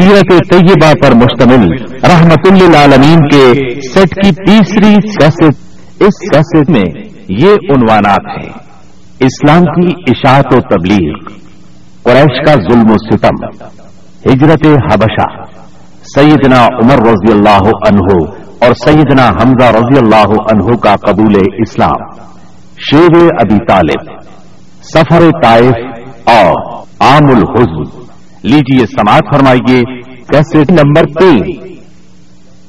سیرت طیبہ پر مشتمل رحمت للعالمین کے سیٹ کی تیسری سیاست، اس سیاست میں یہ عنوانات ہیں۔ اسلام کی اشاعت و تبلیغ، قریش کا ظلم و ستم، ہجرت حبشہ، سیدنا عمر رضی اللہ عنہ اور سیدنا حمزہ رضی اللہ عنہ کا قبول اسلام۔ شیر ابی طالب، سفر طائف اور عام الحزن لیجیے سماعت فرمائیے کیسے نمبر تین۔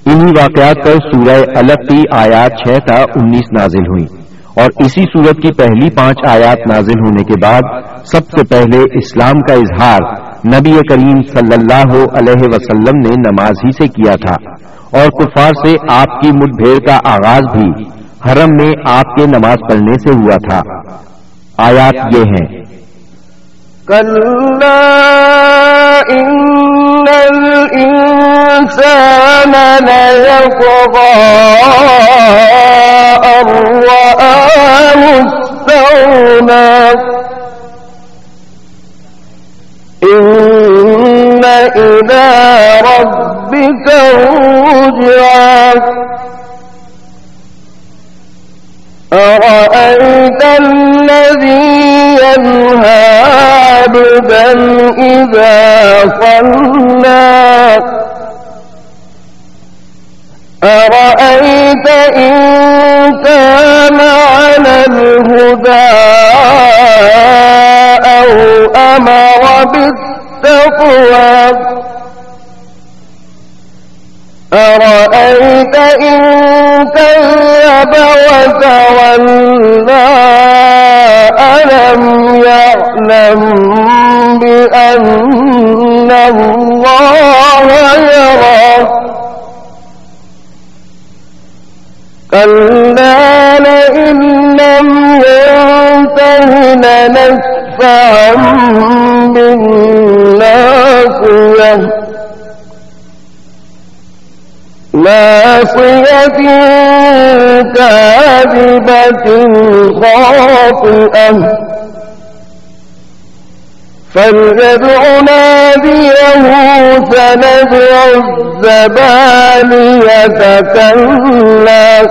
انہی واقعات پر سورہ الگ کی آیات چھ تا انیس نازل ہوئی۔ اور اسی سورت کی پہلی پانچ آیات نازل ہونے کے بعد سب سے پہلے اسلام کا اظہار نبی کریم صلی اللہ علیہ وسلم نے نماز ہی سے کیا تھا۔ اور کفار سے آپ کی مٹ بھیڑ کا آغاز بھی حرم میں آپ کے نماز پڑھنے سے ہوا تھا۔ آیات یہ ہیں۔ كلا إن الإنسان ليطغى أن رآه استغنى إن إلى ربك رجعا أرأيت الذي ينهى عبدا إذا صلى أرأيت إن كان على الهدى أو أمر بالتقوى أرأيت إن كذب وتولى ألم يعلم بأن الله يرى كلا لئن لم ينته لنسفعا بالناصية ناصية كاذبة خاطئة. فليدع ناديه سندع الزبانية كلا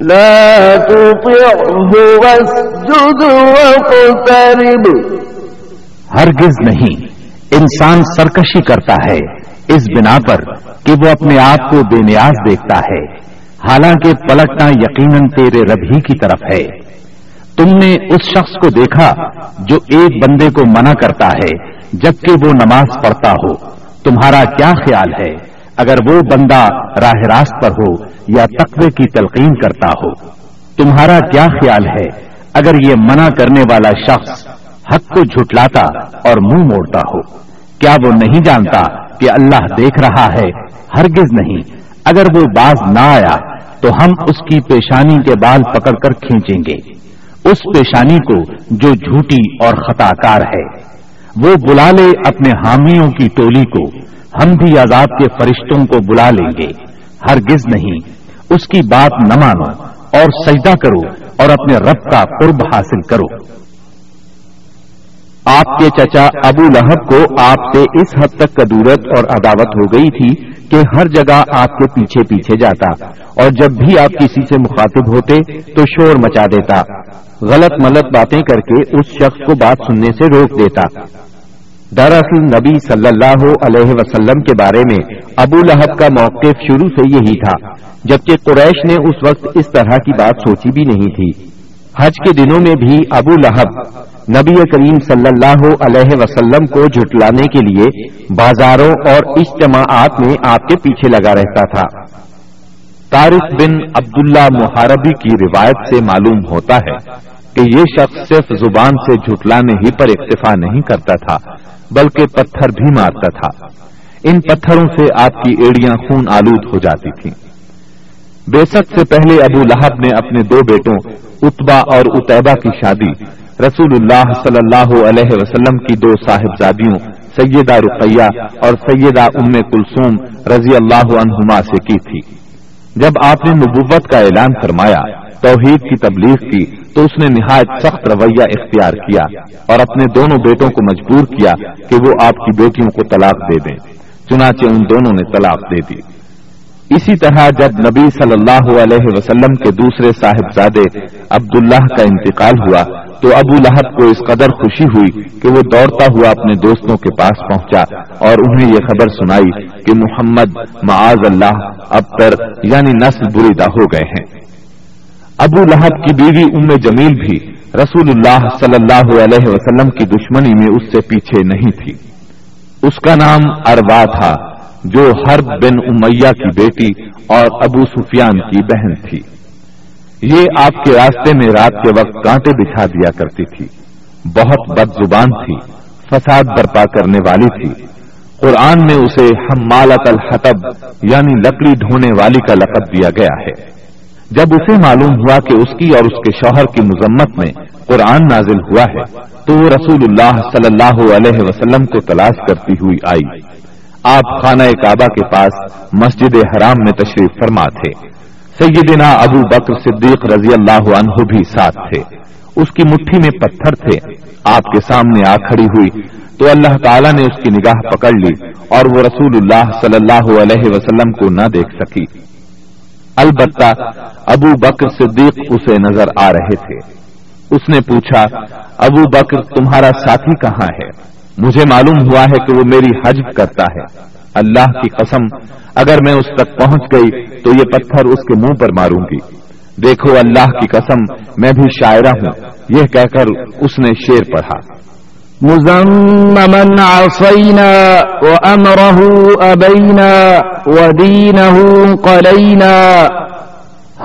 لا تطعه واسجد واقترب. ہرگز نہیں، انسان سرکشی کرتا ہے۔ اس بنا پر کہ وہ اپنے آپ کو بے نیاز دیکھتا ہے۔ حالانکہ پلٹنا یقیناً تیرے رب ہی کی طرف ہے۔ تم نے اس شخص کو دیکھا جو ایک بندے کو منع کرتا ہے جبکہ وہ نماز پڑھتا ہو۔ تمہارا کیا خیال ہے؟ اگر وہ بندہ راہ راست پر ہو یا تقوی کی تلقین کرتا ہو۔ تمہارا کیا خیال ہے؟ اگر یہ منع کرنے والا شخص حق کو جھٹلاتا اور منہ موڑتا ہو۔ کیا وہ نہیں جانتا کہ اللہ دیکھ رہا ہے؟ ہرگز نہیں۔ اگر وہ باز نہ آیا، تو ہم اس کی پیشانی کے بال پکڑ کر کھینچیں گے۔ اس پیشانی کو جو جھوٹی اور خطا کار ہے۔ وہ بلا لے اپنے حامیوں کی ٹولی کو۔ ہم بھی عذاب کے فرشتوں کو بلا لیں گے۔ ہرگز نہیں۔ اس کی بات نہ مانو اور سجدہ کرو اور اپنے رب کا قرب حاصل کرو۔ آپ کے چچا ابو لہب کو آپ سے اس حد تک کدورت اور عداوت ہو گئی تھی کہ ہر جگہ آپ کے پیچھے پیچھے جاتا اور جب بھی آپ کسی سے مخاطب ہوتے تو شور مچا دیتا، غلط ملت باتیں کر کے اس شخص کو بات سننے سے روک دیتا۔ دراصل نبی صلی اللہ علیہ وسلم کے بارے میں ابو لہب کا موقف شروع سے یہی تھا، جبکہ قریش نے اس وقت اس طرح کی بات سوچی بھی نہیں تھی۔ حج کے دنوں میں بھی ابو لہب نبی کریم صلی اللہ علیہ وسلم کو جھٹلانے کے لیے بازاروں اور اجتماعات میں آپ کے پیچھے لگا رہتا تھا۔ تارف بن عبداللہ محاربی کی روایت سے معلوم ہوتا ہے کہ یہ شخص صرف زبان سے جھٹلانے ہی پر اکتفا نہیں کرتا تھا، بلکہ پتھر بھی مارتا تھا۔ ان پتھروں سے آپ کی ایڑیاں خون آلود ہو جاتی تھیں۔ بےسک سے پہلے ابو لہب نے اپنے دو بیٹوں اتبا اور اتبا کی شادی رسول اللہ صلی اللہ علیہ وسلم کی دو صاحبزادیوں، سیدہ رقیہ اور سیدہ ام کلثوم رضی اللہ عنہما سے کی تھی۔ جب آپ نے نبوت کا اعلان فرمایا، توحید کی تبلیغ کی، تو اس نے نہایت سخت رویہ اختیار کیا اور اپنے دونوں بیٹوں کو مجبور کیا کہ وہ آپ کی بیٹیوں کو طلاق دے دیں۔ چنانچہ ان دونوں نے طلاق دے دی۔ اسی طرح جب نبی صلی اللہ علیہ وسلم کے دوسرے صاحبزادے عبداللہ کا انتقال ہوا تو ابو لہب کو اس قدر خوشی ہوئی کہ وہ دوڑتا ہوا اپنے دوستوں کے پاس پہنچا اور انہیں یہ خبر سنائی کہ محمد معاذ اللہ اب تر یعنی نسل بریدہ ہو گئے ہیں۔ ابو لہب کی بیوی ام جمیل بھی رسول اللہ صلی اللہ علیہ وسلم کی دشمنی میں اس سے پیچھے نہیں تھی۔ اس کا نام اروا تھا۔ جو ہر بن امیہ کی بیٹی اور ابو سفیان کی بہن تھی۔ یہ آپ کے راستے میں رات کے وقت کانٹے بچھا دیا کرتی تھی۔ بہت بد زبان تھی، فساد برپا کرنے والی تھی۔ قرآن میں اسے حمالت الحطب یعنی لکڑی ڈھونے والی کا لقب دیا گیا ہے۔ جب اسے معلوم ہوا کہ اس کی اور اس کے شوہر کی مذمت میں قرآن نازل ہوا ہے، تو وہ رسول اللہ صلی اللہ علیہ وسلم کو تلاش کرتی ہوئی آئی۔ آپ خانہ کعبہ کے پاس مسجد حرام میں تشریف فرما تھے۔ سیدنا ابو بکر صدیق رضی اللہ عنہ بھی ساتھ تھے۔ اس کی مٹھی میں پتھر تھے۔ آپ کے سامنے آ کھڑی ہوئی تو اللہ تعالیٰ نے اس کی نگاہ پکڑ لی اور وہ رسول اللہ صلی اللہ علیہ وسلم کو نہ دیکھ سکی۔ البتہ ابو بکر صدیق اسے نظر آ رہے تھے۔ اس نے پوچھا، ابو بکر تمہارا ساتھی کہاں ہے؟ مجھے معلوم ہوا ہے کہ وہ میری حجب کرتا ہے۔ اللہ کی قسم، اگر میں اس تک پہنچ گئی تو یہ پتھر اس کے منہ پر ماروں گی۔ دیکھو، اللہ کی قسم، میں بھی شاعرہ ہوں۔ یہ کہہ کر اس نے شیر پڑھا۔ مزممن عصينا وأمره أبينا ودينه قلينا۔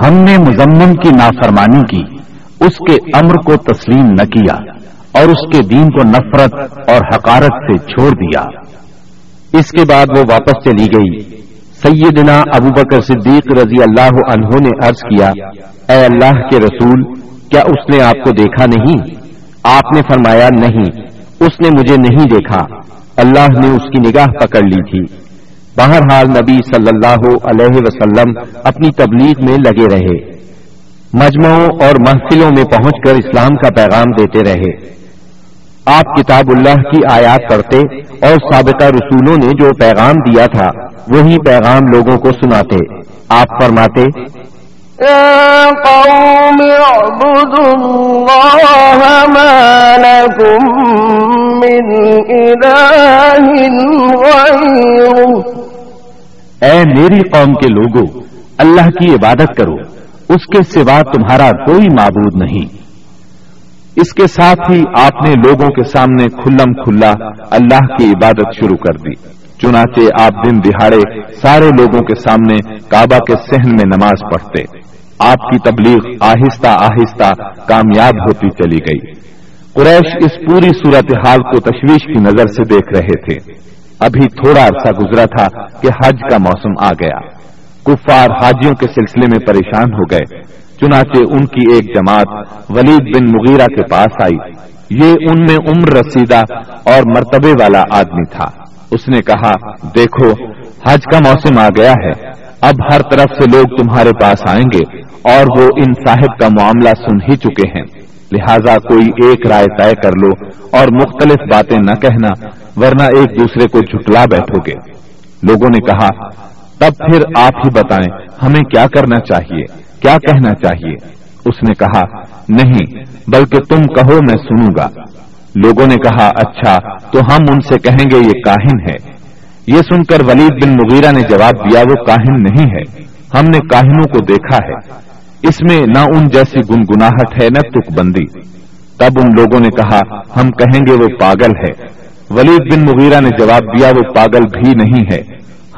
ہم نے مزمن کی نافرمانی کی، اس کے امر کو تسلیم نہ کیا۔ اور اس کے دین کو نفرت اور حقارت سے چھوڑ دیا۔ اس کے بعد وہ واپس چلی گئی۔ سیدنا ابو بکر صدیق رضی اللہ عنہ نے عرض کیا، اے اللہ کے رسول، کیا اس نے آپ کو دیکھا نہیں؟ آپ نے فرمایا، نہیں، اس نے مجھے نہیں دیکھا۔ اللہ نے اس کی نگاہ پکڑ لی تھی۔ بہرحال نبی صلی اللہ علیہ وسلم اپنی تبلیغ میں لگے رہے۔ مجموعوں اور محفلوں میں پہنچ کر اسلام کا پیغام دیتے رہے۔ آپ کتاب اللہ کی آیات پڑھتے اور سابقہ رسولوں نے جو پیغام دیا تھا وہی پیغام لوگوں کو سناتے۔ آپ فرماتے اے میری قوم کے لوگوں اللہ کی عبادت کرو اس کے سوا تمہارا کوئی معبود نہیں۔ اس کے ساتھ ہی آپ نے لوگوں کے سامنے کھلم کھلا اللہ کی عبادت شروع کر دی۔ چنانچہ آپ دن دہاڑے سارے لوگوں کے سامنے کعبہ کے سہن میں نماز پڑھتے۔ آپ کی تبلیغ آہستہ آہستہ کامیاب ہوتی چلی گئی۔ قریش اس پوری صورتحال کو تشویش کی نظر سے دیکھ رہے تھے۔ ابھی تھوڑا عرصہ گزرا تھا کہ حج کا موسم آ گیا۔ کفار حاجیوں کے سلسلے میں پریشان ہو گئے۔ چنانچہ ان کی ایک جماعت ولید بن مغیرہ کے پاس آئی۔ یہ ان میں عمر رسیدہ اور مرتبے والا آدمی تھا۔ اس نے کہا، دیکھو، حج کا موسم آ گیا ہے۔ اب ہر طرف سے لوگ تمہارے پاس آئیں گے اور وہ ان صاحب کا معاملہ سن ہی چکے ہیں۔ لہذا کوئی ایک رائے طے کر لو اور مختلف باتیں نہ کہنا، ورنہ ایک دوسرے کو جھٹلا بیٹھو گے۔ لوگوں نے کہا، تب پھر آپ ہی بتائیں، ہمیں کیا کرنا چاہیے؟ کیا کہنا چاہیے؟ اس نے کہا، نہیں، بلکہ تم کہو میں سنوں گا۔ لوگوں نے کہا اچھا تو ہم ان سے کہیں گے یہ کاہن ہے۔ یہ سن کر ولید بن مغیرہ نے جواب دیا، وہ کاہن نہیں ہے۔ ہم نے کاہنوں کو دیکھا ہے۔ اس میں نہ ان جیسی گنگناہٹ ہے، نہ تک بندی۔ تب ان لوگوں نے کہا، ہم کہیں گے وہ پاگل ہے۔ ولید بن مغیرہ نے جواب دیا، وہ پاگل بھی نہیں ہے۔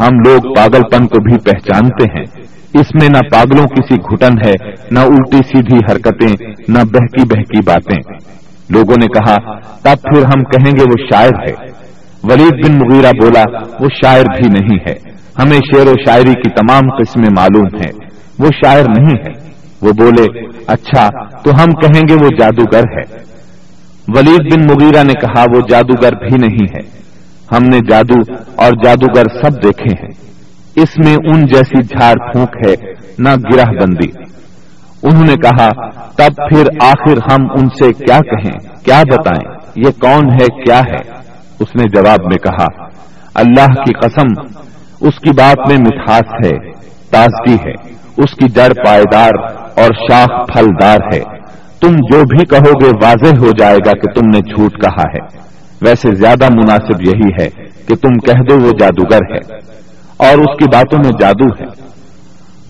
ہم لوگ پاگل پن کو بھی پہچانتے ہیں۔ اس میں نہ پاگلوں کسی گھٹن ہے، نہ الٹی سیدھی حرکتیں، نہ بہکی بہکی باتیں۔ لوگوں نے کہا، تب پھر ہم کہیں گے وہ شاعر ہے۔ ولید بن مغیرہ بولا، وہ شاعر بھی نہیں ہے۔ ہمیں شعر و شاعری کی تمام قسمیں معلوم ہیں۔ وہ شاعر نہیں ہے۔ وہ بولے اچھا تو ہم کہیں گے وہ جادوگر ہے۔ ولید بن مغیرہ نے کہا، وہ جادوگر بھی نہیں ہے۔ ہم نے جادو اور جادوگر سب دیکھے ہیں۔ اس میں ان جیسی جھاڑ پھونک ہے، نہ گرہ بندی۔ انہوں نے کہا، تب پھر آخر ہم ان سے کیا کہیں، کیا بتائیں، یہ کون ہے، کیا ہے؟ اس نے جواب میں کہا، اللہ کی قسم، اس کی بات میں مٹھاس ہے، تازگی ہے، اس کی جڑ پائیدار اور شاخ پھلدار ہے۔ تم جو بھی کہو گے، واضح ہو جائے گا کہ تم نے جھوٹ کہا ہے۔ ویسے زیادہ مناسب یہی ہے کہ تم کہہ دو وہ جادوگر ہے۔ اور اس کی باتوں میں جادو ہے۔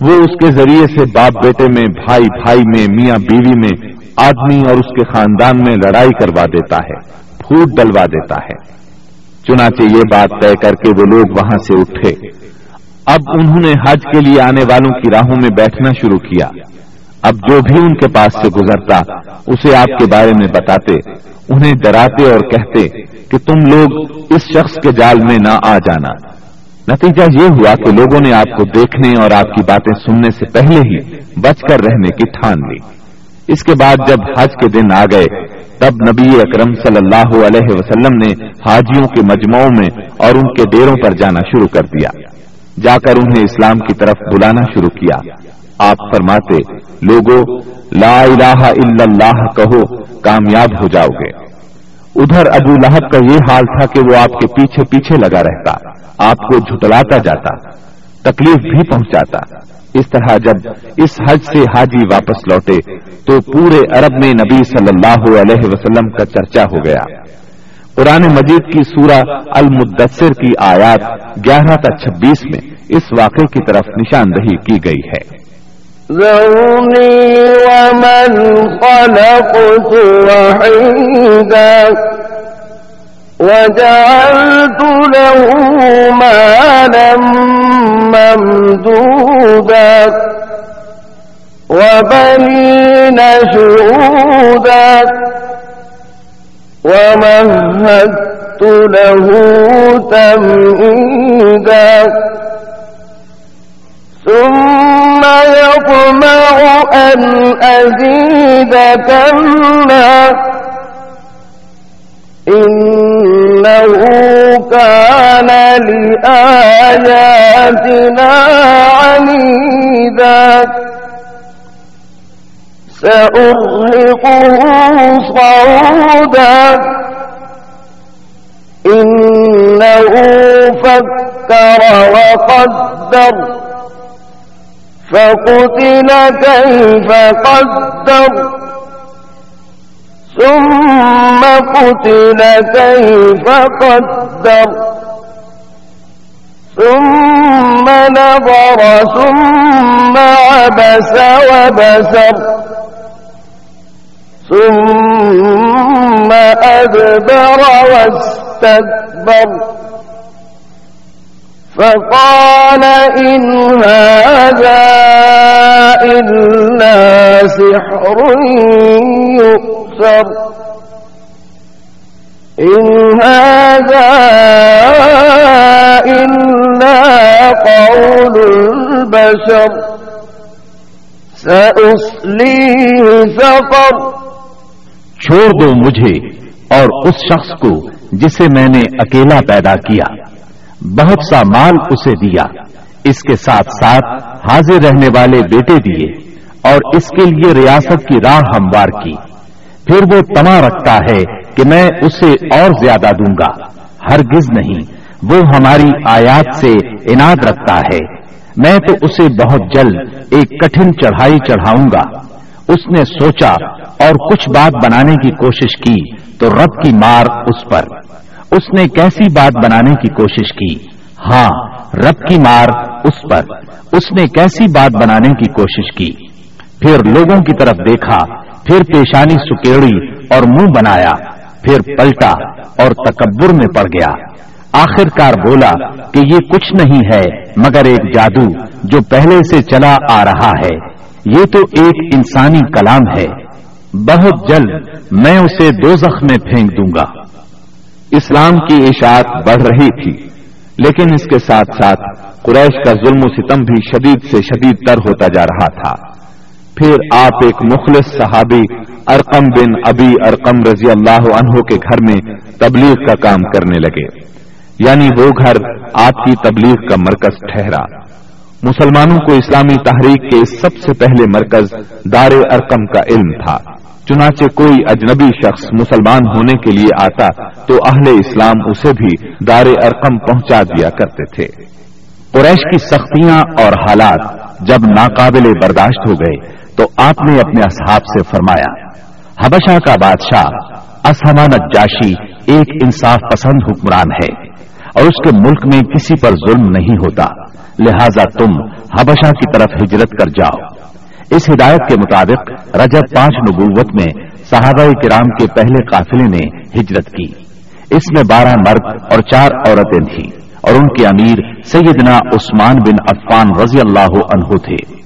وہ اس کے ذریعے سے باپ بیٹے میں، بھائی بھائی میں، میاں، بیوی میں آدمی اور اس کے خاندان میں لڑائی کروا دیتا ہے، پھوٹ ڈلوا دیتا ہے۔ چنانچہ یہ بات طے کر کے وہ لوگ وہاں سے اٹھے۔ اب انہوں نے حج کے لیے آنے والوں کی راہوں میں بیٹھنا شروع کیا۔ اب جو بھی ان کے پاس سے گزرتا، اسے آپ کے بارے میں بتاتے، انہیں ڈراتے اور کہتے کہ تم لوگ اس شخص کے جال میں نہ آ جانا۔ نتیجہ یہ ہوا کہ لوگوں نے آپ کو دیکھنے اور آپ کی باتیں سننے سے پہلے ہی بچ کر رہنے کی ٹھان لی۔ اس کے بعد جب حج کے دن آ گئے، تب نبی اکرم صلی اللہ علیہ وسلم نے حاجیوں کے مجموعوں میں اور ان کے ڈیروں پر جانا شروع کر دیا۔ جا کر انہیں اسلام کی طرف بلانا شروع کیا۔ آپ فرماتے لوگوں لا الہ الا اللہ کہو، کامیاب ہو جاؤ گے۔ ادھر ابو لہب کا یہ حال تھا کہ وہ آپ کے پیچھے پیچھے لگا رہتا، آپ کو جھٹلاتا جاتا، تکلیف بھی پہنچاتا۔ اس طرح جب اس حج سے حاجی واپس لوٹے، تو پورے عرب میں نبی صلی اللہ علیہ وسلم کا چرچا ہو گیا۔ قرآن مجید کی سورہ المدثر کی آیات گیارہ تا چھبیس میں اس واقعے کی طرف نشاندہی کی گئی ہے۔ ذرني ومن خلقت وحيدا وجعلت له مالا ممدودا وبنين شهودا ومهدت له تمهيدا ثم يطمع أن أزيد كلا إنه كان لآياتنا عنيدا. سأرهقه صعودا. إنه فكر وقدر. فقتل كيف قدر. ثم قتل كيف قدر. ثم نظر، ثم عبس وبسر. ثم أدبر واستكبر. فقال إن هذا إلا سحر يؤثر. إن هذا إلا قول البشر. سأصليه سقر. چھوڑ دو مجھے اور اس شخص کو جسے میں نے اکیلا پیدا کیا۔ بہت سا مال اسے دیا۔ اس کے ساتھ ساتھ حاضر رہنے والے بیٹے دیے اور اس کے لیے ریاست کی راہ ہموار کی۔ پھر وہ تما رکھتا ہے کہ میں اسے اور زیادہ دوں گا۔ ہرگز نہیں۔ وہ ہماری آیات سے انعد رکھتا ہے۔ میں تو اسے بہت جلد ایک کٹھن چڑھائی چڑھاؤں گا۔ اس نے سوچا اور کچھ بات بنانے کی کوشش کی تو رب کی مار اس پر۔ اس نے کیسی بات بنانے کی کوشش کی؟ ہاں رب کی مار اس پر۔ اس نے کیسی بات بنانے کی کوشش کی؟ پھر لوگوں کی طرف دیکھا، پھر پیشانی سکیڑی اور منہ بنایا، پھر پلٹا اور تکبر میں پڑ گیا۔ آخر کار بولا کہ یہ کچھ نہیں ہے، مگر ایک جادو جو پہلے سے چلا آ رہا ہے۔ یہ تو ایک انسانی کلام ہے۔ بہت جلد میں اسے دوزخ میں پھینک دوں گا۔ اسلام کی اشاعت بڑھ رہی تھی، لیکن اس کے ساتھ ساتھ قریش کا ظلم و ستم بھی شدید سے شدید تر ہوتا جا رہا تھا۔ پھر آپ ایک مخلص صحابی ارقم بن ابی ارقم رضی اللہ عنہ کے گھر میں تبلیغ کا کام کرنے لگے۔ یعنی وہ گھر آپ کی تبلیغ کا مرکز ٹھہرا۔ مسلمانوں کو اسلامی تحریک کے سب سے پہلے مرکز دار ارکم کا علم تھا۔ چنانچہ کوئی اجنبی شخص مسلمان ہونے کے لیے آتا تو اہل اسلام اسے بھی دار ارقم پہنچا دیا کرتے تھے۔ قریش کی سختیاں اور حالات جب ناقابل برداشت ہو گئے تو آپ نے اپنے اصحاب سے فرمایا، حبشہ کا بادشاہ اسمانت جاشی ایک انصاف پسند حکمران ہے اور اس کے ملک میں کسی پر ظلم نہیں ہوتا۔ لہذا تم حبشہ کی طرف ہجرت کر جاؤ۔ اس ہدایت کے مطابق رجب پانچ نبوت میں صحابہ کرام کے پہلے قافلے نے ہجرت کی۔ اس میں بارہ مرد اور چار عورتیں تھیں اور ان کے امیر سیدنا عثمان بن عفان رضی اللہ عنہ تھے۔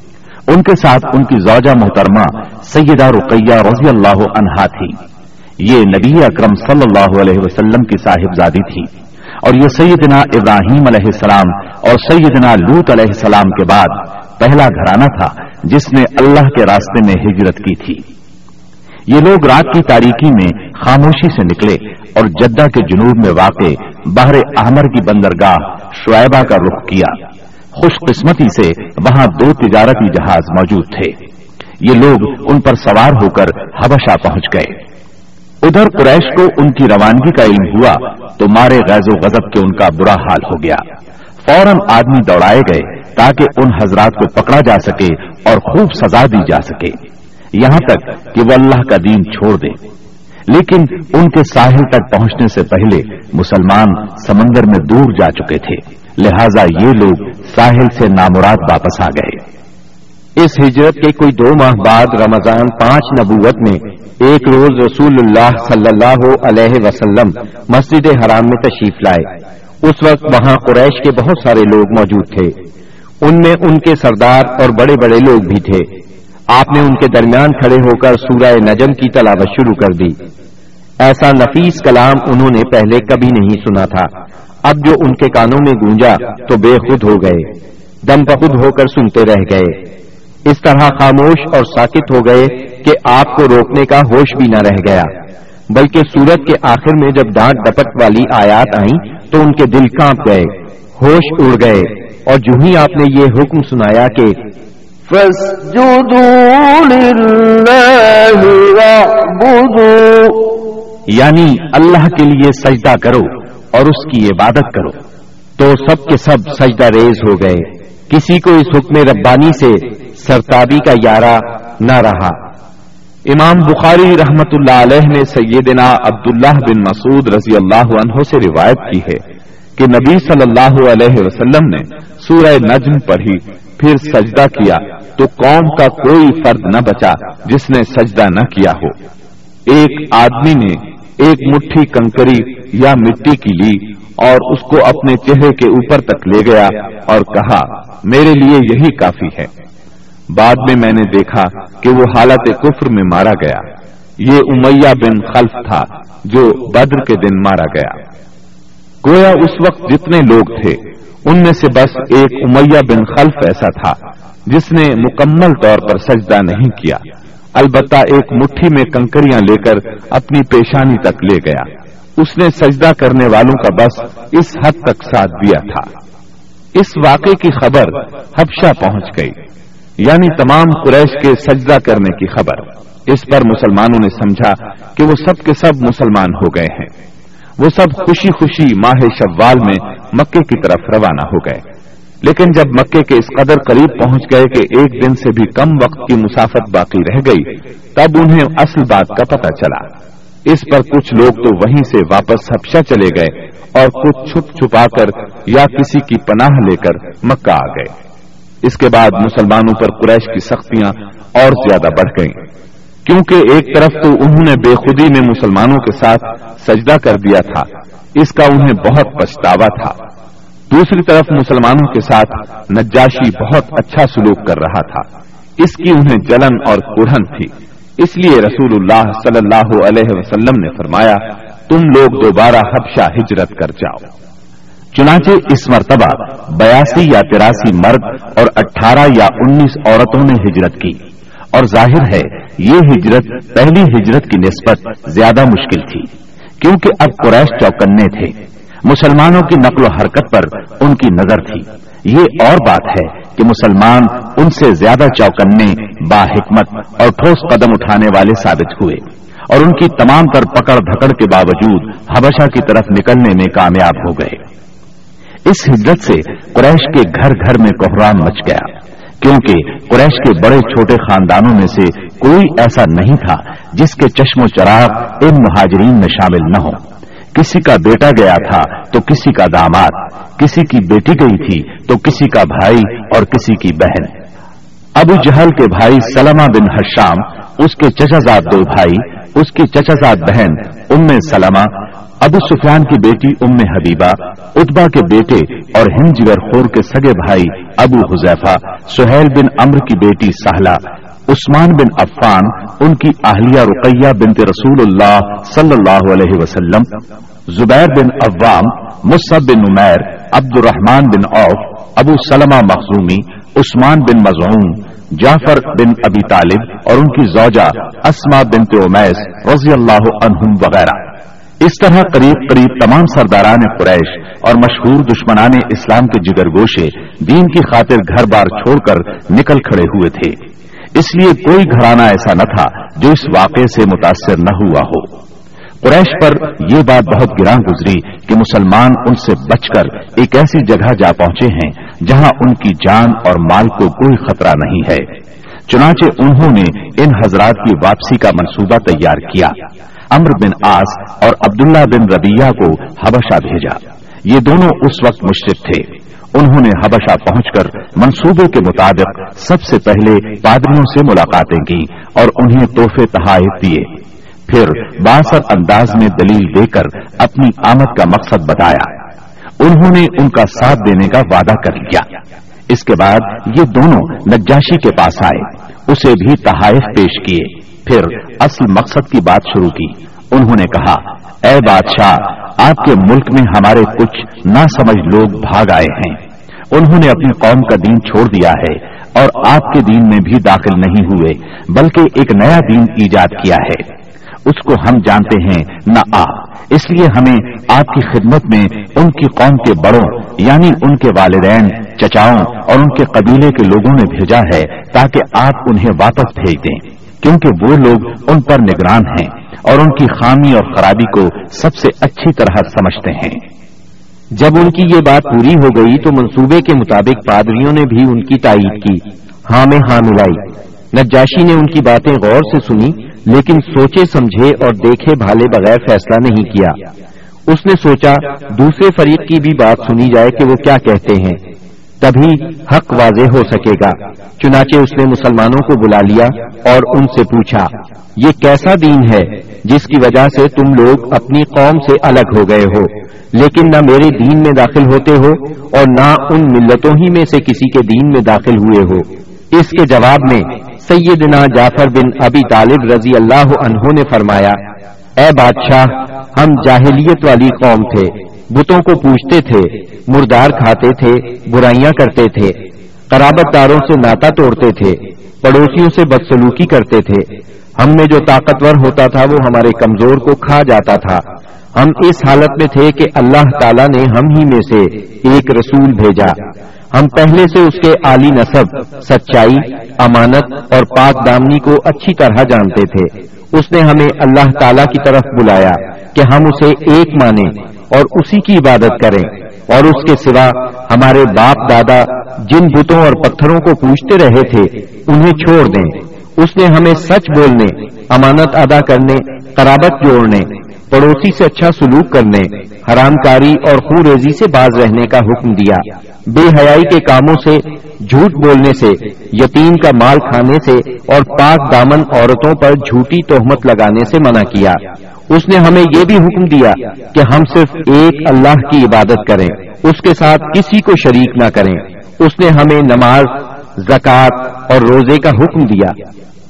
ان کے ساتھ ان کی زوجہ محترمہ سیدہ رقیہ رضی اللہ عنہا تھی یہ نبی اکرم صلی اللہ علیہ وسلم کی صاحبزادی تھی اور یہ سیدنا ابراہیم علیہ السلام اور سیدنا لوت علیہ السلام کے بعد پہلا گھرانہ تھا جس نے اللہ کے راستے میں ہجرت کی تھی۔ یہ لوگ رات کی تاریکی میں خاموشی سے نکلے اور جدہ کے جنوب میں واقع باہر احمر کی بندرگاہ شعیبہ کا رخ کیا۔ خوش قسمتی سے وہاں دو تجارتی جہاز موجود تھے۔ یہ لوگ ان پر سوار ہو کر حبشہ پہنچ گئے۔ ادھر قریش کو ان کی روانگی کا علم ہوا تو مارے غیظ و غضب کے ان کا برا حال ہو گیا۔ فوراً آدمی دوڑائے گئے تاکہ ان حضرات کو پکڑا جا سکے اور خوب سزا دی جا سکے۔ یہاں تک کہ وہ اللہ کا دین چھوڑ دے لیکن ان کے ساحل تک پہنچنے سے پہلے مسلمان سمندر میں دور جا چکے تھے۔ لہذا یہ لوگ ساحل سے نامراد واپس آ گئے۔ اس ہجرت کے کوئی دو ماہ بعد رمضان پانچ نبوت میں ایک روز رسول اللہ صلی اللہ علیہ وسلم مسجد حرام میں تشریف لائے۔ اس وقت وہاں قریش کے بہت سارے لوگ موجود تھے۔ ان میں ان کے سردار اور بڑے بڑے لوگ بھی تھے۔ آپ نے ان کے درمیان کھڑے ہو کر سورہ نجم کی تلاوت شروع کر دی۔ ایسا نفیس کلام انہوں نے پہلے کبھی نہیں سنا تھا۔ اب جو ان کے کانوں میں گونجا تو بے خود ہو گئے۔ دم بخود ہو کر سنتے رہ گئے۔ اس طرح خاموش اور ساکت ہو گئے کہ آپ کو روکنے کا ہوش بھی نہ رہ گیا۔ بلکہ سورت کے آخر میں جب ڈانٹ ڈپٹ والی آیات آئیں تو ان کے دل کانپ گئے، ہوش اڑ گئے۔ اور جو ہی آپ نے یہ حکم سنایا کہ یعنی اللہ کے لیے سجدہ کرو اور اس کی عبادت کرو، تو سب کے سب سجدہ ریز ہو گئے۔ کسی کو اس حکم ربانی سے سرتابی کا یارہ نہ رہا۔ امام بخاری رحمت اللہ علیہ نے سیدنا عبداللہ بن مسعود رضی اللہ عنہ سے روایت کی ہے کہ نبی صلی اللہ علیہ وسلم نے سورہ نجم پڑھی پھر سجدہ کیا تو قوم کا کوئی فرد نہ بچا جس نے سجدہ نہ کیا ہو۔ ایک آدمی نے ایک مٹھی کنکری یا مٹی کی لی اور اس کو اپنے چہرے کے اوپر تک لے گیا اور کہا، میرے لیے یہی کافی ہے. بعد میں میں نے دیکھا کہ وہ حالت کفر میں مارا گیا۔ یہ امیہ بن خلف تھا جو بدر کے دن مارا گیا۔ گویا اس وقت جتنے لوگ تھے، ان میں سے بس ایک امیہ بن خلف ایسا تھا جس نے مکمل طور پر سجدہ نہیں کیا۔ البتہ ایک مٹھی میں کنکریاں لے کر اپنی پیشانی تک لے گیا۔ اس نے سجدہ کرنے والوں کا بس اس حد تک ساتھ دیا تھا۔ اس واقعے کی خبر حبشہ پہنچ گئی یعنی تمام قریش کے سجدہ کرنے کی خبر۔ اس پر مسلمانوں نے سمجھا کہ وہ سب کے سب مسلمان ہو گئے ہیں۔ وہ سب خوشی خوشی ماہ شوال میں مکے کی طرف روانہ ہو گئے۔ لیکن جب مکے کے اس قدر قریب پہنچ گئے کہ ایک دن سے بھی کم وقت کی مسافت باقی رہ گئی، تب انہیں اصل بات کا پتہ چلا۔ اس پر کچھ لوگ تو وہیں سے واپس ہفشہ چلے گئے اور کچھ چھپ چھپا کر یا کسی کی پناہ لے کر مکہ آ گئے۔ اس کے بعد مسلمانوں پر قریش کی سختیاں اور زیادہ بڑھ گئیں۔ کیونکہ ایک طرف تو انہوں نے بے خودی میں مسلمانوں کے ساتھ سجدہ کر دیا تھا، اس کا انہیں بہت پچھتاوا تھا۔ دوسری طرف مسلمانوں کے ساتھ نجاشی بہت اچھا سلوک کر رہا تھا۔ اس کی انہیں جلن اور کڑھن تھی۔ اس لیے رسول اللہ صلی اللہ علیہ وسلم نے فرمایا، تم لوگ دوبارہ حبشہ ہجرت کر جاؤ۔ چنانچہ اس مرتبہ بیاسی یا تراسی مرد اور اٹھارہ یا انیس عورتوں نے ہجرت کی۔ اور ظاہر ہے، یہ ہجرت پہلی ہجرت کی نسبت زیادہ مشکل تھی، کیونکہ اب قریش چوکنے تھے۔ مسلمانوں کی نقل و حرکت پر ان کی نظر تھی۔ یہ اور بات ہے کہ مسلمان ان سے زیادہ چوکنے باحکمت اور ٹھوس قدم اٹھانے والے ثابت ہوئے اور ان کی تمام تر پکڑ دھکڑ کے باوجود حبشہ کی طرف نکلنے میں کامیاب ہو گئے۔ اس ہجرت سے قریش کے گھر گھر میں کوحرام مچ گیا، کیونکہ قریش کے بڑے چھوٹے خاندانوں میں سے کوئی ایسا نہیں تھا جس کے چشم و چراغ ان مہاجرین میں شامل نہ ہو کسی کا بیٹا گیا تھا تو کسی کا داماد۔ کسی کی بیٹی گئی تھی تو کسی کا بھائی اور کسی کی بہن۔ ابو جہل کے بھائی سلمہ بن حشام، اس کے چچا زاد دو بھائی، اس کی چچا زاد بہن ام سلمہ، ابو سفیان کی بیٹی ام حبیبہ اتبا کے بیٹے اور ہند جگر خور کے سگے بھائی ابو حذیفہ، سہیل بن امر کی بیٹی سہلا عثمان بن عفان، ان کی اہلیہ رقیہ بنت رسول اللہ صلی اللہ علیہ وسلم، زبیر بن عوام مصب بن عمیر عبد الرحمان بن اوف ابو سلمہ مخزومی، عثمان بن مضعون جعفر بن ابی طالب اور ان کی زوجہ اسما بن امیس رضی اللہ عنہم وغیرہ۔ اس طرح قریب قریب تمام سرداران قریش اور مشہور دشمنان اسلام کے جگر گوشے دین کی خاطر گھر بار چھوڑ کر نکل کھڑے ہوئے تھے۔ اس لیے کوئی گھرانہ ایسا نہ تھا جو اس واقعے سے متاثر نہ ہوا ہو۔ قریش پر یہ بات بہت گراں گزری کہ مسلمان ان سے بچ کر ایک ایسی جگہ جا پہنچے ہیں جہاں ان کی جان اور مال کو کوئی خطرہ نہیں ہے۔ چنانچہ انہوں نے ان حضرات کی واپسی کا منصوبہ تیار کیا۔ امر بن آس اور عبداللہ بن ربیہ کو حبشہ بھیجا۔ یہ دونوں اس وقت مشرف تھے۔ انہوں نے حبشہ پہنچ کر منصوبے کے مطابق سب سے پہلے پادریوں سے ملاقاتیں کی اور انہیں تحفے تحائف دیے۔ پھر باسر انداز میں دلیل دے کر اپنی آمد کا مقصد بتایا۔ انہوں نے ان کا ساتھ دینے کا وعدہ کر لیا۔ اس کے بعد یہ دونوں نجاشی کے پاس آئے۔ اسے بھی تحائف پیش کیے۔ پھر اصل مقصد کی بات شروع کی۔ انہوں نے کہا، اے بادشاہ، آپ کے ملک میں ہمارے کچھ نہ سمجھ لوگ بھاگ آئے ہیں۔ انہوں نے اپنی قوم کا دین چھوڑ دیا ہے اور آپ کے دین میں بھی داخل نہیں ہوئے، بلکہ ایک نیا دین ایجاد کیا ہے۔ اس کو ہم جانتے ہیں، نہ آپ اس لیے ہمیں آپ کی خدمت میں ان کی قوم کے بڑوں یعنی ان کے والدین، چچاؤں اور ان کے قبیلے کے لوگوں نے بھیجا ہے تاکہ آپ انہیں واپس بھیج دیں۔ کیونکہ وہ لوگ ان پر نگران ہیں اور ان کی خامی اور خرابی کو سب سے اچھی طرح سمجھتے ہیں۔ جب ان کی یہ بات پوری ہو گئی تو منصوبے کے مطابق پادریوں نے بھی ان کی تائید کی۔ ہاں میں ہاں ملائی۔ نجاشی نے ان کی باتیں غور سے سنی۔ لیکن سوچے سمجھے اور دیکھے بھالے بغیر فیصلہ نہیں کیا۔ اس نے سوچا، دوسرے فریق کی بھی بات سنی جائے کہ وہ کیا کہتے ہیں۔ تبھی حق واضح ہو سکے گا۔ چنانچہ اس نے مسلمانوں کو بلا لیا اور ان سے پوچھا، یہ کیسا دین ہے جس کی وجہ سے تم لوگ اپنی قوم سے الگ ہو گئے ہو؟ لیکن نہ میرے دین میں داخل ہوتے ہو اور نہ ان ملتوں ہی میں سے کسی کے دین میں داخل ہوئے ہو۔ اس کے جواب میں سیدنا جعفر بن ابی طالب رضی اللہ عنہ نے فرمایا، اے بادشاہ، ہم جاہلیت والی قوم تھے، بتوں کو پوچھتے تھے، مردار کھاتے تھے، برائیاں کرتے تھے، قرابت داروں سے ناتا توڑتے تھے، پڑوسیوں سے بدسلوکی کرتے تھے۔ ہم میں جو طاقتور ہوتا تھا وہ ہمارے کمزور کو کھا جاتا تھا۔ ہم اس حالت میں تھے کہ اللہ تعالیٰ نے ہم ہی میں سے ایک رسول بھیجا۔ ہم پہلے سے اس کے عالی نصب، سچائی، امانت اور پاک دامنی کو اچھی طرح جانتے تھے۔ اس نے ہمیں اللہ تعالی کی طرف بلایا کہ ہم اسے ایک مانیں اور اسی کی عبادت کریں۔ اور اس کے سوا ہمارے باپ دادا جن بتوں اور پتھروں کو پوچھتے رہے تھے، انہیں چھوڑ دیں۔ اس نے ہمیں سچ بولنے، امانت ادا کرنے، قرابت جوڑنے پڑوسی سے اچھا سلوک کرنے حرام کاری اور خو ریزی سے باز رہنے کا حکم دیا۔ بے حیائی کے کاموں سے، جھوٹ بولنے سے، یتیم کا مال کھانے سے اور پاک دامن عورتوں پر جھوٹی تہمت لگانے سے منع کیا۔ اس نے ہمیں یہ بھی حکم دیا کہ ہم صرف ایک اللہ کی عبادت کریں، اس کے ساتھ کسی کو شریک نہ کریں۔ اس نے ہمیں نماز، زکوٰۃ اور روزے کا حکم دیا۔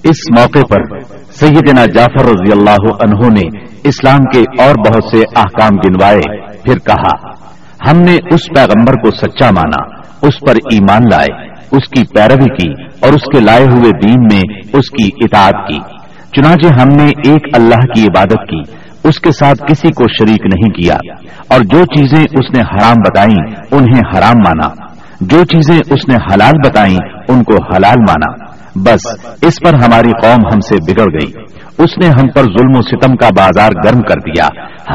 اس موقع پر سیدنا جعفر رضی اللہ عنہ نے اسلام کے اور بہت سے احکام گنوائے پھر کہا، ہم نے اس پیغمبر کو سچا مانا، اس پر ایمان لائے، اس کی پیروی کی اور اس کے لائے ہوئے دین میں اس کی اطاعت کی۔ چنانچہ ہم نے ایک اللہ کی عبادت کی، اس کے ساتھ کسی کو شریک نہیں کیا اور جو چیزیں اس نے حرام بتائیں، انہیں حرام مانا۔ جو چیزیں اس نے حلال بتائیں، ان کو حلال مانا۔ بس، اس پر ہماری قوم ہم سے بگڑ گئی۔ اس نے ہم پر ظلم و ستم کا بازار گرم کر دیا۔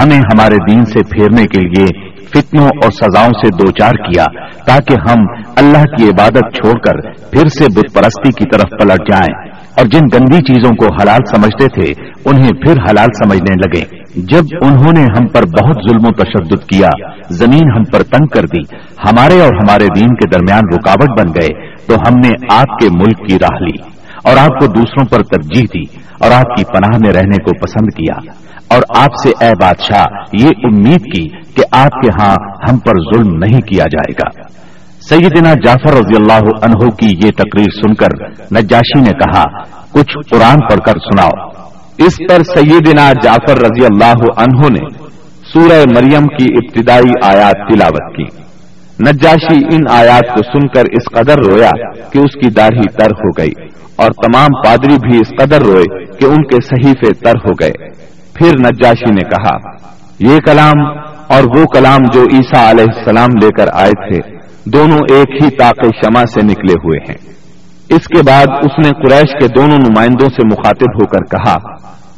ہمیں ہمارے دین سے پھیرنے کے لیے فتنوں اور سزاؤں سے دوچار کیا تاکہ ہم اللہ کی عبادت چھوڑ کر پھر سے بت پرستی کی طرف پلٹ جائیں۔ اور جن گندی چیزوں کو حلال سمجھتے تھے، انہیں پھر حلال سمجھنے لگے۔ جب انہوں نے ہم پر بہت ظلم و تشدد کیا، زمین ہم پر تنگ کر دی۔ ہمارے اور ہمارے دین کے درمیان رکاوٹ بن گئے۔ تو ہم نے آپ کے ملک کی راہ لی اور آپ کو دوسروں پر ترجیح دی اور آپ کی پناہ میں رہنے کو پسند کیا اور آپ سے اے بادشاہ، یہ امید کی کہ آپ کے ہاں ہم پر ظلم نہیں کیا جائے گا۔ سیدنا جعفر رضی اللہ عنہ کی یہ تقریر سن کر نجاشی نے کہا، کچھ قرآن پڑھ کر سناؤ۔ اس پر سیدنا جعفر رضی اللہ عنہ نے سورہ مریم کی ابتدائی آیات تلاوت کی۔ نجاشی ان آیات کو سن کر اس قدر رویا کہ اس کی داڑھی تر ہو گئی اور تمام پادری بھی اس قدر روئے کہ ان کے صحیفے تر ہو گئے۔ پھر نجاشی نے کہا، یہ کلام اور وہ کلام جو عیسیٰ علیہ السلام لے کر آئے تھے، دونوں ایک ہی تاق شمع سے نکلے ہوئے ہیں۔ اس کے بعد اس نے قریش کے دونوں نمائندوں سے مخاطب ہو کر کہا،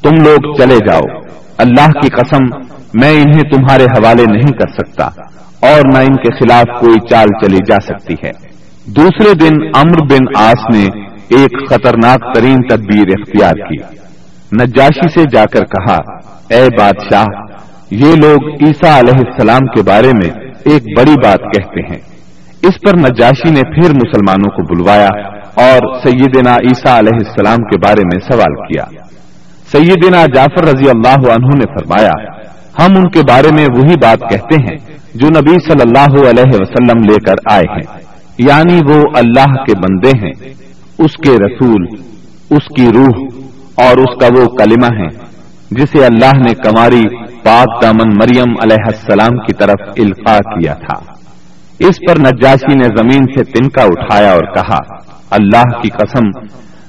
تم لوگ چلے جاؤ۔ اللہ کی قسم، میں انہیں تمہارے حوالے نہیں کر سکتا۔ اور نہ ان کے خلاف کوئی چال چلی جا سکتی ہے۔ دوسرے دن امر بن آس نے ایک خطرناک ترین تدبیر اختیار کی۔ نجاشی سے جا کر کہا، اے بادشاہ، یہ لوگ عیسیٰ علیہ السلام کے بارے میں ایک بڑی بات کہتے ہیں۔ اس پر نجاشی نے پھر مسلمانوں کو بلوایا اور سیدنا عیسیٰ علیہ السلام کے بارے میں سوال کیا۔ سیدنا جعفر رضی اللہ عنہ نے فرمایا، ہم ان کے بارے میں وہی بات کہتے ہیں جو نبی صلی اللہ علیہ وسلم لے کر آئے ہیں۔ یعنی وہ اللہ کے بندے ہیں۔ اس کے رسول، اس کی روح اور اس کا وہ کلمہ ہے، جسے اللہ نے کماری پاک دامن مریم علیہ السلام کی طرف القاع کیا تھا۔ اس پر نجاشی نے زمین سے تنکا اٹھایا اور کہا، اللہ کی قسم،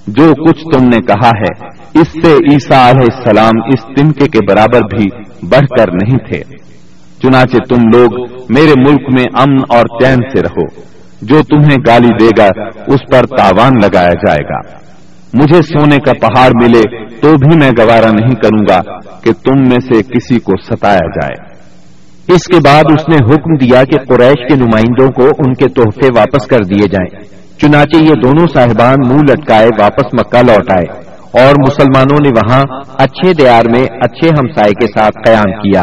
جو کچھ تم نے کہا ہے، اس سے عیسیٰ علیہ السلام اس تنکے کے برابر بھی بڑھ کر نہیں تھے۔ چنانچہ تم لوگ میرے ملک میں امن اور چین سے رہو۔ جو تمہیں گالی دے گا، اس پر تاوان لگایا جائے گا۔ مجھے سونے کا پہاڑ ملے تو بھی میں گوارا نہیں کروں گا کہ تم میں سے کسی کو ستایا جائے۔ اس کے بعد اس نے حکم دیا کہ قریش کے نمائندوں کو ان کے تحفے واپس کر دیے جائیں۔ چنانچہ یہ دونوں صاحبان منہ لٹکائے واپس مکہ لوٹ آئے اور مسلمانوں نے وہاں اچھے دیار میں اچھے ہمسائے کے ساتھ قیام کیا۔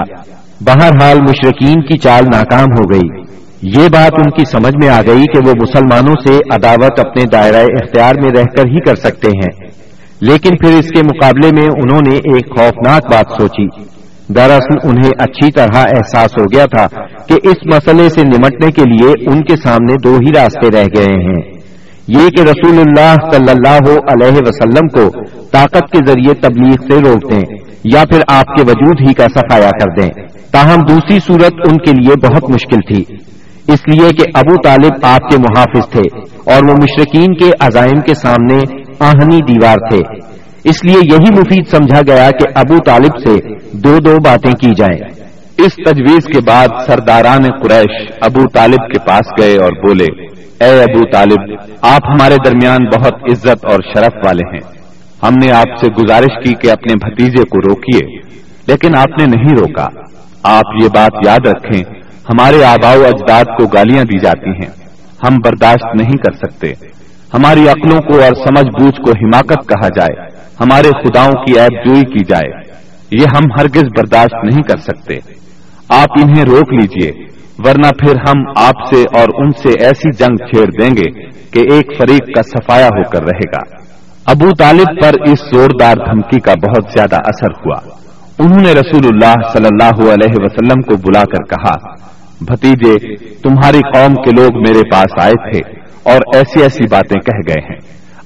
بہرحال مشرقین کی چال ناکام ہو گئی۔ یہ بات ان کی سمجھ میں آ گئی کہ وہ مسلمانوں سے عداوت اپنے دائرہ اختیار میں رہ کر ہی کر سکتے ہیں۔ لیکن پھر اس کے مقابلے میں انہوں نے ایک خوفناک بات سوچی۔ دراصل انہیں اچھی طرح احساس ہو گیا تھا کہ اس مسئلے سے نمٹنے کے لیے ان کے سامنے دو ہی راستے رہ گئے ہیں۔ یہ کہ رسول اللہ صلی اللہ علیہ وسلم کو طاقت کے ذریعے تبلیغ سے روک دیں یا پھر آپ کے وجود ہی کا صفایا کر دیں۔ تاہم دوسری صورت ان کے لیے بہت مشکل تھی۔ اس لیے کہ ابو طالب آپ کے محافظ تھے اور وہ مشرقین کے عزائم کے سامنے آہنی دیوار تھے۔ اس لیے یہی مفید سمجھا گیا کہ ابو طالب سے دو دو باتیں کی جائیں۔ اس تجویز کے بعد سرداران قریش ابو طالب کے پاس گئے اور بولے، اے ابو طالب، آپ ہمارے درمیان بہت عزت اور شرف والے ہیں۔ ہم نے آپ سے گزارش کی کہ اپنے بھتیجے کو روکیے، لیکن آپ نے نہیں روکا۔ آپ یہ بات یاد رکھیں، ہمارے آبا و اجداد کو گالیاں دی جاتی ہیں۔ ہم برداشت نہیں کر سکتے۔ ہماری عقلوں کو اور سمجھ بوجھ کو حماقت کہا جائے۔ ہمارے خداؤں کی ایب جوئی کی جائے۔ یہ ہم ہرگز برداشت نہیں کر سکتے۔ آپ انہیں روک لیجیے، ورنہ پھر ہم آپ سے اور ان سے ایسی جنگ چھیڑ دیں گے کہ ایک فریق کا سفایا ہو کر رہے گا۔ ابو طالب پر اس زوردار دھمکی کا بہت زیادہ اثر ہوا۔ انہوں نے رسول اللہ صلی اللہ علیہ وسلم کو بلا کر کہا، بھتیجے، تمہاری قوم کے لوگ میرے پاس آئے تھے اور ایسی ایسی باتیں کہہ گئے ہیں۔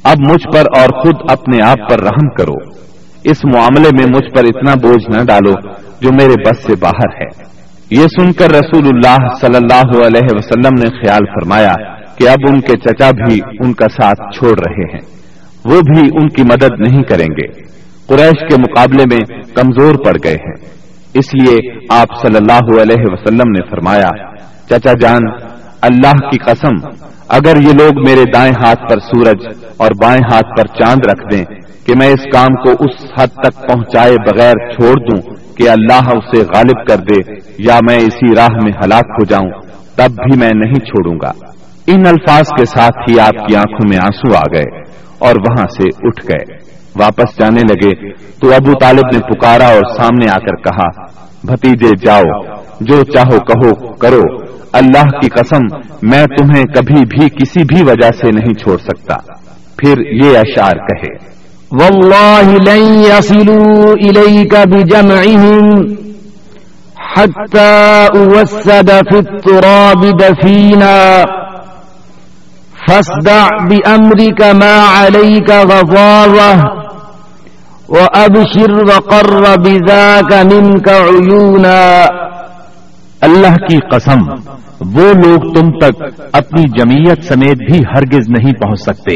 اب مجھ پر اور خود اپنے آپ پر رحم کرو۔ اس معاملے میں مجھ پر اتنا بوجھ نہ ڈالو جو میرے بس سے باہر ہے۔ یہ سن کر رسول اللہ صلی اللہ علیہ وسلم نے خیال فرمایا کہ اب ان کے چچا بھی ان کا ساتھ چھوڑ رہے ہیں۔ وہ بھی ان کی مدد نہیں کریں گے۔ قریش کے مقابلے میں کمزور پڑ گئے ہیں۔ اس لیے آپ صلی اللہ علیہ وسلم نے فرمایا، چچا جان، اللہ کی قسم، اگر یہ لوگ میرے دائیں ہاتھ پر سورج اور بائیں ہاتھ پر چاند رکھ دیں کہ میں اس کام کو اس حد تک پہنچائے بغیر چھوڑ دوں کہ اللہ اسے غالب کر دے یا میں اسی راہ میں ہلاک ہو جاؤں، تب بھی میں نہیں چھوڑوں گا۔ ان الفاظ کے ساتھ ہی آپ کی آنکھوں میں آنسو آ گئے اور وہاں سے اٹھ گئے۔ واپس جانے لگے تو ابو طالب نے پکارا اور سامنے آ کر کہا، بھتیجے جاؤ، جو چاہو کہو، کرو۔ اللہ کی قسم، میں تمہیں کبھی بھی کسی بھی وجہ سے نہیں چھوڑ سکتا۔ پھر یہ اشعار کہے، والله لن يصلوا إليك بجمعهم حتى أوسد في التراب دفينا فاصدع بأمرك ما عليك غضاوة وأبشر وقر بذاك منك عيونا۔ اللہ کی قسم، وہ لوگ تم تک اپنی جمیت سمیت بھی ہرگز نہیں پہنچ سکتے۔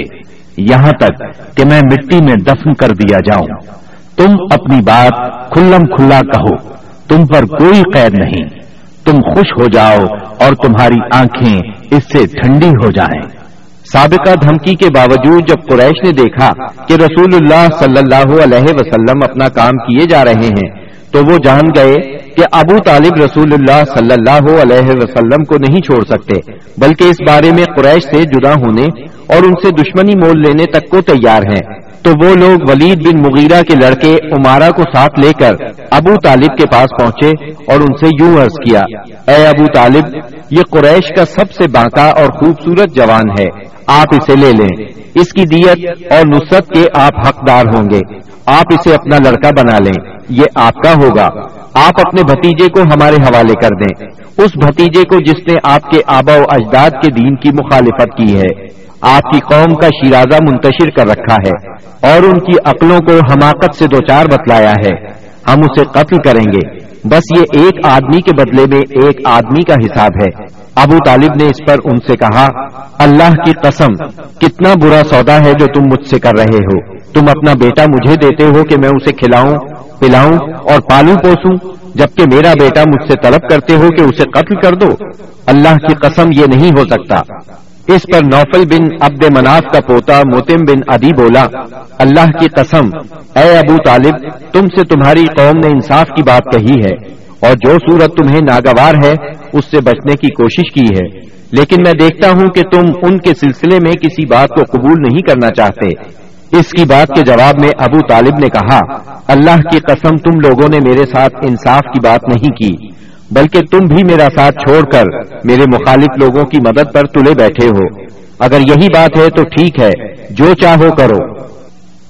یہاں تک کہ میں مٹی میں دفن کر دیا جاؤں۔ تم اپنی بات کھلم کھلا کہو، تم پر کوئی قید نہیں۔ تم خوش ہو جاؤ اور تمہاری آنکھیں اس سے ٹھنڈی ہو جائیں۔ سابقہ دھمکی کے باوجود جب قریش نے دیکھا کہ رسول اللہ صلی اللہ علیہ وسلم اپنا کام کیے جا رہے ہیں، تو وہ جان گئے کہ ابو طالب رسول اللہ صلی اللہ علیہ وسلم کو نہیں چھوڑ سکتے، بلکہ اس بارے میں قریش سے جدا ہونے اور ان سے دشمنی مول لینے تک کو تیار ہیں۔ تو وہ لوگ ولید بن مغیرہ کے لڑکے عمارہ کو ساتھ لے کر ابو طالب کے پاس پہنچے اور ان سے یوں عرض کیا، اے ابو طالب، یہ قریش کا سب سے بانکا اور خوبصورت جوان ہے۔ آپ اسے لے لیں۔ اس کی دیت اور نصرت کے آپ حقدار ہوں گے۔ آپ اسے اپنا لڑکا بنا لیں۔ یہ آپ کا ہوگا۔ آپ اپنے بھتیجے کو ہمارے حوالے کر دیں۔ اس بھتیجے کو جس نے آپ کے آبا و اجداد کے دین کی مخالفت کی ہے۔ آپ کی قوم کا شیرازہ منتشر کر رکھا ہے۔ اور ان کی عقلوں کو حماقت سے دوچار بتلایا ہے۔ ہم اسے قتل کریں گے۔ بس یہ ایک آدمی کے بدلے میں ایک آدمی کا حساب ہے۔ ابو طالب نے اس پر ان سے کہا، اللہ کی قسم، کتنا برا سودا ہے جو تم مجھ سے کر رہے ہو۔ تم اپنا بیٹا مجھے دیتے ہو کہ میں اسے کھلاؤں، پلاؤں اور پالوں پوسوں، جبکہ میرا بیٹا مجھ سے طلب کرتے ہو کہ اسے قتل کر دو۔ اللہ کی قسم یہ نہیں ہو سکتا۔ اس پر نوفل بن عبد مناف کا پوتا موتم بن ادی بولا، اللہ کی قسم، اے ابو طالب، تم سے تمہاری قوم نے انصاف کی بات کہی ہے، اور جو صورت تمہیں ناگوار ہے، اس سے بچنے کی کوشش کی ہے۔ لیکن میں دیکھتا ہوں کہ تم ان کے سلسلے میں کسی بات کو قبول نہیں کرنا چاہتے۔ اس کی بات کے جواب میں ابو طالب نے کہا، اللہ کی قسم، تم لوگوں نے میرے ساتھ انصاف کی بات نہیں کی۔ بلکہ تم بھی میرا ساتھ چھوڑ کر میرے مخالف لوگوں کی مدد پر تلے بیٹھے ہو۔ اگر یہی بات ہے تو ٹھیک ہے، جو چاہو کرو۔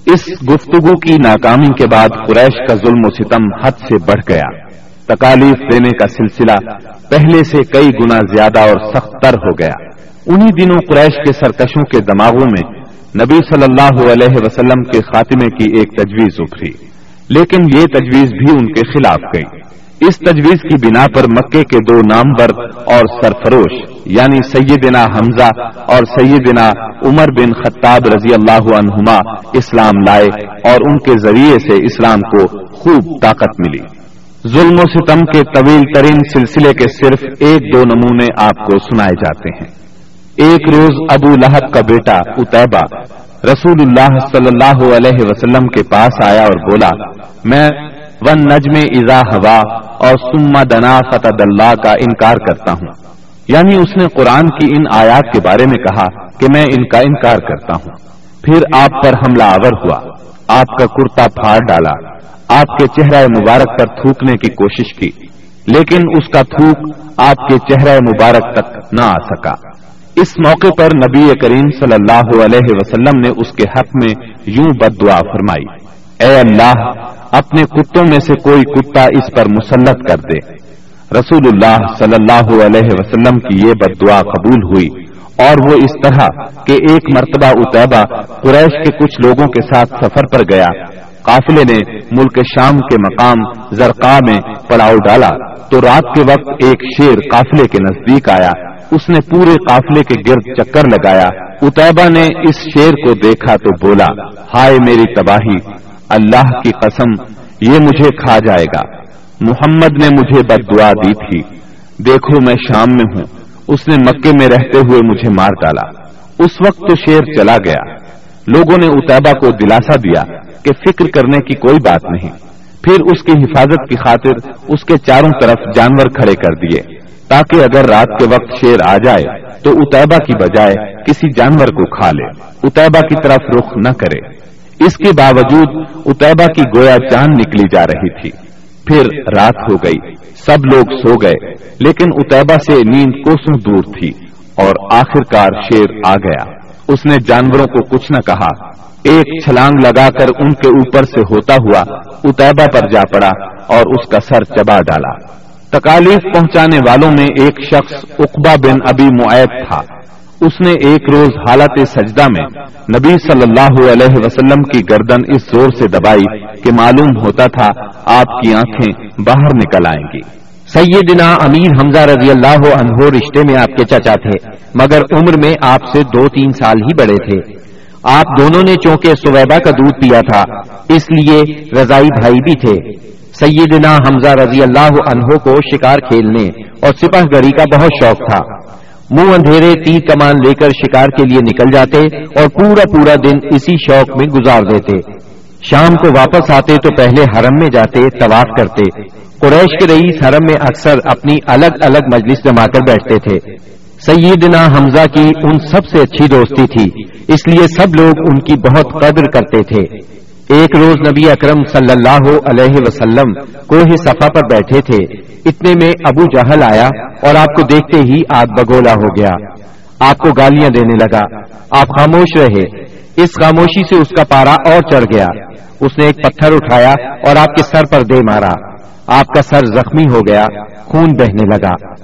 اس گفتگو کی ناکامی کے بعد قریش کا ظلم و ستم حد سے بڑھ گیا۔ تکالیف دینے کا سلسلہ پہلے سے کئی گنا زیادہ اور سخت تر ہو گیا۔ انہی دنوں قریش کے سرکشوں کے دماغوں میں نبی صلی اللہ علیہ وسلم کے خاتمے کی ایک تجویز ابری لیکن یہ تجویز بھی ان کے خلاف گئی۔ اس تجویز کی بنا پر مکے کے دو نامور اور سرفروش یعنی سیدنا حمزہ اور سیدنا عمر بن خطاب رضی اللہ عنہما اسلام لائے اور ان کے ذریعے سے اسلام کو خوب طاقت ملی۔ ظلم و ستم کے طویل ترین سلسلے کے صرف ایک دو نمونے آپ کو سنائے جاتے ہیں۔ ایک روز ابو لہب کا بیٹا اتبا رسول اللہ صلی اللہ علیہ وسلم کے پاس آیا اور بولا، میں ون نجم ازا ہوا اور سما دنا فتح اللہ کا انکار کرتا ہوں۔ یعنی اس نے قرآن کی ان آیات کے بارے میں کہا کہ میں ان کا انکار کرتا ہوں۔ پھر آپ پر حملہ آور ہوا۔ آپ کا کرتا پھاڑ ڈالا۔ آپ کے چہرہ مبارک پر تھوکنے کی کوشش کی۔ لیکن اس کا تھوک آپ کے چہرہ مبارک تک نہ آ سکا۔ اس موقع پر نبی کریم صلی اللہ علیہ وسلم نے اس کے حق میں یوں بد دعا فرمائی۔ اے اللہ، اپنے کتوں میں سے کوئی کتا اس پر مسلط کر دے۔ رسول اللہ صلی اللہ علیہ وسلم کی یہ بد دعا قبول ہوئی، اور وہ اس طرح کہ ایک مرتبہ اتبا قریش کے کچھ لوگوں کے ساتھ سفر پر گیا۔ قافلے نے ملک شام کے مقام زرقا میں پڑاؤ ڈالا۔ تو رات کے وقت ایک شیر قافلے کے نزدیک آیا۔ اس نے پورے قافلے کے گرد چکر لگایا۔ اتبا نے اس شیر کو دیکھا تو بولا، ہائے میری تباہی! اللہ کی قسم، یہ مجھے کھا جائے گا۔ محمد نے مجھے بد دعا دی تھی۔ دیکھو میں شام میں ہوں۔ اس نے مکے میں رہتے ہوئے مجھے مار ڈالا۔ اس وقت تو شیر چلا گیا۔ لوگوں نے اتبا کو دلاسا دیا کہ فکر کرنے کی کوئی بات نہیں۔ پھر اس کی حفاظت کی خاطر اس کے چاروں طرف جانور کھڑے کر دیے۔ تاکہ اگر رات کے وقت شیر آ جائے، تو اتبا کی بجائے کسی جانور کو کھا لے۔ اتبا کی طرف رخ نہ کرے۔ اس کے باوجود اتبا کی گویا چاند نکلی جا رہی تھی۔ پھر رات ہو گئی، سب لوگ سو گئے، لیکن اتبا سے نیند کوسوں دور تھی اور آخر کار شیر آ گیا۔ اس نے جانوروں کو کچھ نہ کہا۔ ایک چھلانگ لگا کر ان کے اوپر سے ہوتا ہوا اتبا پر جا پڑا اور اس کا سر چبا ڈالا۔ تکالیف پہنچانے والوں میں ایک شخص اقبا بن ابی معیت تھا۔ اس نے ایک روز حالت سجدہ میں نبی صلی اللہ علیہ وسلم کی گردن اس زور سے دبائی کہ معلوم ہوتا تھا آپ کی آنکھیں باہر نکل آئیں گی۔ سیدنا امیر حمزہ رضی اللہ عنہ رشتے میں آپ کے چچا تھے، مگر عمر میں آپ سے دو تین سال ہی بڑے تھے۔ آپ دونوں نے چونکہ سویبا کا دودھ پیا تھا، اس لیے رضائی بھائی بھی تھے۔ سیدنا حمزہ رضی اللہ عنہ کو شکار کھیلنے اور سپاہ گری کا بہت شوق تھا۔ منہ اندھیرے تیر کمان لے کر شکار کے لیے نکل جاتے اور پورا پورا دن اسی شوق میں گزار دیتے۔ شام کو واپس آتے تو پہلے حرم میں جاتے، طواف کرتے۔ قریش کے رئیس حرم میں اکثر اپنی الگ الگ مجلس جما کر بیٹھتے تھے۔ سیدنا حمزہ کی ان سب سے اچھی دوستی تھی، اس لیے سب لوگ ان کی بہت قدر کرتے تھے۔ ایک روز نبی اکرم صلی اللہ علیہ وسلم کوہ صفا پر بیٹھے تھے۔ اتنے میں ابو جہل آیا اور آپ کو دیکھتے ہی آگ بگولا ہو گیا۔ آپ کو گالیاں دینے لگا۔ آپ خاموش رہے۔ اس خاموشی سے اس کا پارا اور چڑھ گیا۔ اس نے ایک پتھر اٹھایا اور آپ کے سر پر دے مارا۔ آپ کا سر زخمی ہو گیا۔ خون بہنے لگا۔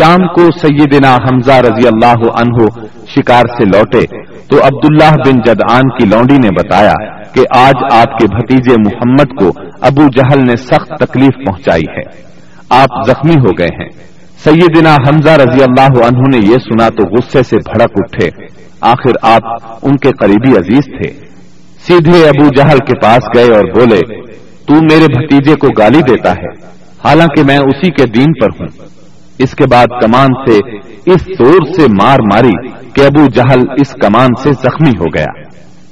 شام کو سیدنا حمزہ رضی اللہ عنہ شکار سے لوٹے۔ تو عبداللہ بن جدعان کی لونڈی نے بتایا کہ آج آپ کے بھتیجے محمد کو ابو جہل نے سخت تکلیف پہنچائی ہے۔ آپ زخمی ہو گئے ہیں۔ سیدنا حمزہ رضی اللہ عنہ نے یہ سنا تو غصے سے بھڑک اٹھے۔ آخر آپ ان کے قریبی عزیز تھے۔ سیدھے ابو جہل کے پاس گئے اور بولے، تو میرے بھتیجے کو گالی دیتا ہے۔ حالانکہ میں اسی کے دین پر ہوں۔ اس کے بعد کمان سے اس زور سے مار ماری کہ ابو جہل اس کمان سے زخمی ہو گیا۔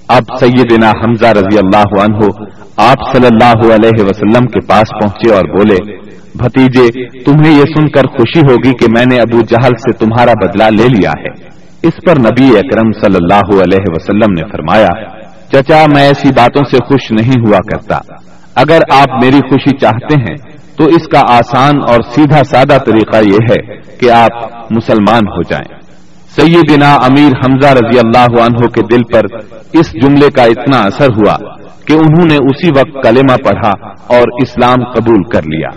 اب سیدنا حمزہ رضی اللہ عنہ آپ صلی اللہ علیہ وسلم کے پاس پہنچے اور بولے، بھتیجے، تمہیں یہ سن کر خوشی ہوگی کہ میں نے ابو جہل سے تمہارا بدلہ لے لیا ہے۔ اس پر نبی اکرم صلی اللہ علیہ وسلم نے فرمایا، چچا، میں ایسی باتوں سے خوش نہیں ہوا کرتا۔ اگر آپ میری خوشی چاہتے ہیں تو اس کا آسان اور سیدھا سادہ طریقہ یہ ہے کہ آپ مسلمان ہو جائیں۔ سیدنا امیر حمزہ رضی اللہ عنہ کے دل پر اس جملے کا اتنا اثر ہوا کہ انہوں نے اسی وقت کلمہ پڑھا اور اسلام قبول کر لیا۔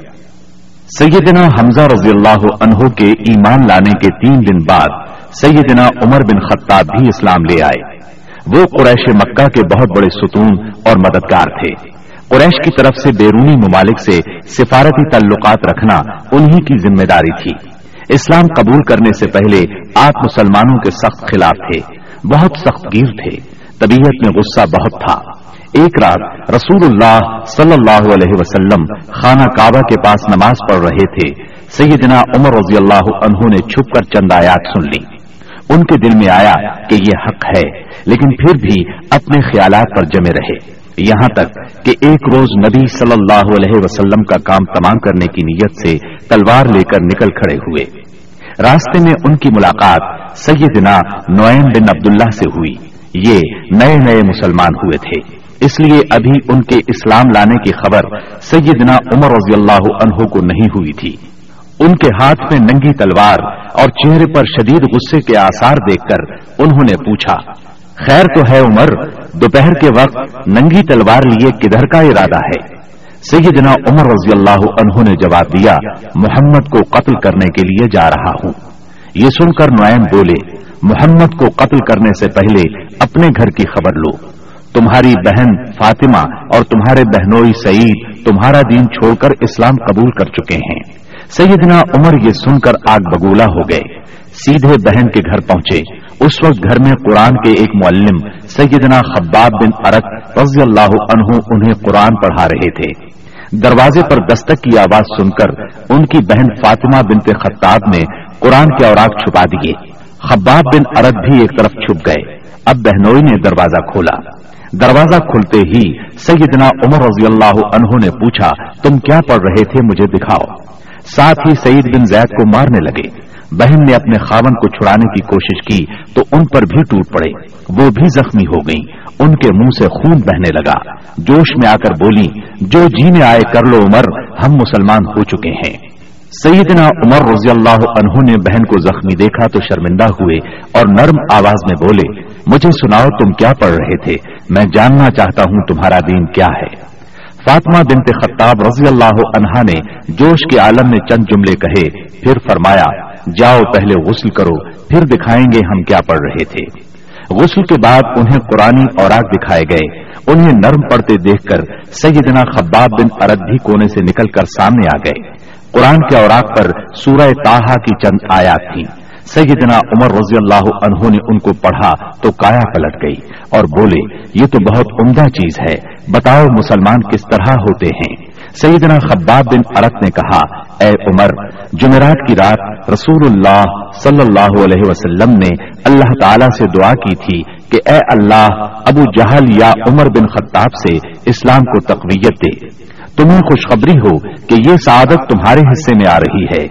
سیدنا حمزہ رضی اللہ عنہ کے ایمان لانے کے تین دن بعد سیدنا عمر بن خطاب بھی اسلام لے آئے۔ وہ قریش مکہ کے بہت بڑے ستون اور مددگار تھے۔ قریش کی طرف سے بیرونی ممالک سے سفارتی تعلقات رکھنا انہی کی ذمہ داری تھی۔ اسلام قبول کرنے سے پہلے آپ مسلمانوں کے سخت خلاف تھے، بہت سخت گیر تھے۔ طبیعت میں غصہ بہت تھا۔ ایک رات رسول اللہ صلی اللہ علیہ وسلم خانہ کعبہ کے پاس نماز پڑھ رہے تھے۔ سیدنا عمر رضی اللہ عنہ نے چھپ کر چند آیات سن لی۔ ان کے دل میں آیا کہ یہ حق ہے، لیکن پھر بھی اپنے خیالات پر جمے رہے۔ یہاں تک کہ ایک روز نبی صلی اللہ علیہ وسلم کا کام تمام کرنے کی نیت سے تلوار لے کر نکل کھڑے ہوئے۔ راستے میں ان کی ملاقات سیدنا نوائم بن عبداللہ سے ہوئی۔ یہ نئے نئے مسلمان ہوئے تھے۔ اس لیے ابھی ان کے اسلام لانے کی خبر سیدنا عمر رضی اللہ عنہ کو نہیں ہوئی تھی۔ ان کے ہاتھ میں ننگی تلوار اور چہرے پر شدید غصے کے آثار دیکھ کر انہوں نے پوچھا خیر تو ہے عمر، دوپہر کے وقت ننگی تلوار لیے کدھر کا ارادہ ہے؟ سیدنا عمر رضی اللہ عنہ نے جواب دیا، محمد کو قتل کرنے کے لیے جا رہا ہوں۔ یہ سن کر نوائم بولے، محمد کو قتل کرنے سے پہلے اپنے گھر کی خبر لو۔ تمہاری بہن فاطمہ اور تمہارے بہنوئی سعید تمہارا دین چھوڑ کر اسلام قبول کر چکے ہیں۔ سیدنا عمر یہ سن کر آگ بگولا ہو گئے۔ سیدھے بہن کے گھر پہنچے۔ اس وقت گھر میں قرآن کے ایک معلم، سیدنا خباب بن ارق رضی اللہ عنہ، انہیں قرآن پڑھا رہے تھے۔ دروازے پر دستک کی آواز سن کر ان کی بہن فاطمہ بنت خطاب نے قرآن کے اوراق چھپا دیے۔ خباب بن ارد بھی ایک طرف چھپ گئے۔ اب بہنوئی نے دروازہ کھولا۔ دروازہ کھلتے ہی سیدنا عمر رضی اللہ عنہ نے پوچھا، تم کیا پڑھ رہے تھے مجھے دکھاؤ۔ ساتھ ہی سعید بن زید کو مارنے لگے۔ بہن نے اپنے خاون کو چھڑانے کی کوشش کی تو ان پر بھی ٹوٹ پڑے۔ وہ بھی زخمی ہو گئیں۔ ان کے منہ سے خون بہنے لگا۔ جوش میں آ کر بولی، جو جی میں آئے کر لو عمر، ہم مسلمان ہو چکے ہیں۔ سیدنا عمر رضی اللہ عنہ نے بہن کو زخمی دیکھا تو شرمندہ ہوئے اور نرم آواز میں بولے، مجھے سناؤ تم کیا پڑھ رہے تھے؟ میں جاننا چاہتا ہوں تمہارا دین کیا ہے۔ فاطمہ بنت خطاب رضی اللہ عنہا نے جوش کے عالم میں چند جملے کہے، پھر فرمایا جاؤ پہلے غسل کرو، پھر دکھائیں گے ہم کیا پڑھ رہے تھے۔ غسل کے بعد انہیں قرآن اوراق دکھائے گئے۔ انہیں نرم پڑتے دیکھ کر سیدنا خباب بن ارد بھی کونے سے نکل کر سامنے آ گئے۔ قرآن کے اوراق پر سورہ تاہا کی چند آیات تھیں۔ سیدنا عمر رضی اللہ عنہ نے ان کو پڑھا تو کایا پلٹ گئی اور بولے، یہ تو بہت عمدہ چیز ہے۔ بتاؤ مسلمان کس طرح ہوتے ہیں۔ سیدنا خباب بن ارت نے کہا، اے عمر، جمعرات کی رات رسول اللہ صلی اللہ علیہ وسلم نے اللہ تعالی سے دعا کی تھی کہ اے اللہ ابو جہل یا عمر بن خطاب سے اسلام کو تقویت دے۔ تمہیں خوشخبری ہو کہ یہ سعادت تمہارے حصے میں آ رہی ہے۔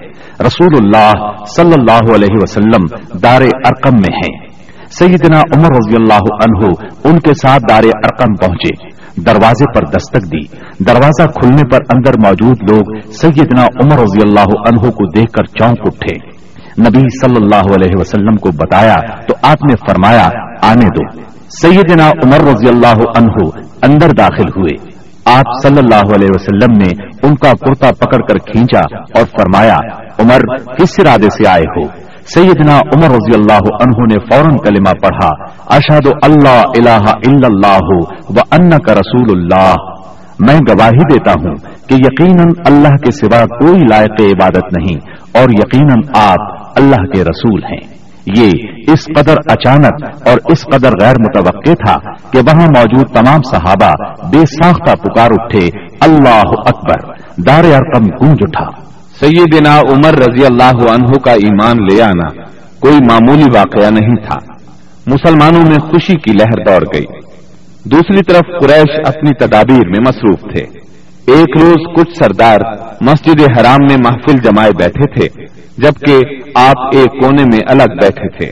رسول اللہ صلی اللہ علیہ وسلم دار ارقم میں ہیں۔ سیدنا عمر رضی اللہ عنہ ان کے ساتھ دار ارقم پہنچے۔ دروازے پر دستک دی۔ دروازہ کھلنے پر اندر موجود لوگ سیدنا عمر رضی اللہ عنہ کو دیکھ کر چونک اٹھے۔ نبی صلی اللہ علیہ وسلم کو بتایا تو آپ نے فرمایا، آنے دو۔ سیدنا عمر رضی اللہ عنہ اندر داخل ہوئے۔ آپ صلی اللہ علیہ وسلم نے ان کا کرتا پکڑ کر کھینچا اور فرمایا، عمر کس ارادے سے آئے ہو۔ سیدنا عمر رضی اللہ عنہ نے فوراً کلمہ پڑھا اشاد اللہ الہ الا اللہ و ان کا رسول اللہ۔ میں گواہی دیتا ہوں کہ یقیناً اللہ کے سوا کوئی لائق عبادت نہیں اور یقیناً آپ اللہ کے رسول ہیں۔ یہ اس قدر اچانک اور اس قدر غیر متوقع تھا کہ وہاں موجود تمام صحابہ بے ساختہ پکار اٹھے، اللہ اکبر، دار ارقم گونج اٹھا۔ سیدنا عمر رضی اللہ عنہ کا ایمان لے آنا کوئی معمولی واقعہ نہیں تھا۔ مسلمانوں میں خوشی کی لہر دوڑ گئی۔ دوسری طرف قریش اپنی تدابیر میں مصروف تھے۔ ایک روز کچھ سردار مسجد حرام میں محفل جمائے بیٹھے تھے، جبکہ آپ ایک کونے میں الگ بیٹھے تھے۔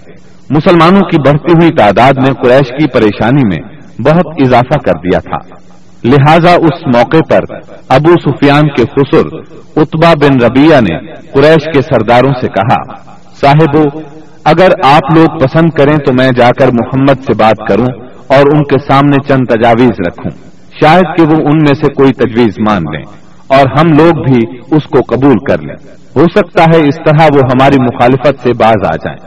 مسلمانوں کی بڑھتی ہوئی تعداد نے قریش کی پریشانی میں بہت اضافہ کر دیا تھا۔ لہذا اس موقع پر ابو سفیان کے خسر اتبا بن ربیہ نے قریش کے سرداروں سے کہا، صاحب، اگر آپ لوگ پسند کریں تو میں جا کر محمد سے بات کروں اور ان کے سامنے چند تجاویز رکھوں۔ شاید کہ وہ ان میں سے کوئی تجویز مان لیں اور ہم لوگ بھی اس کو قبول کر لیں۔ ہو سکتا ہے اس طرح وہ ہماری مخالفت سے باز آ جائیں۔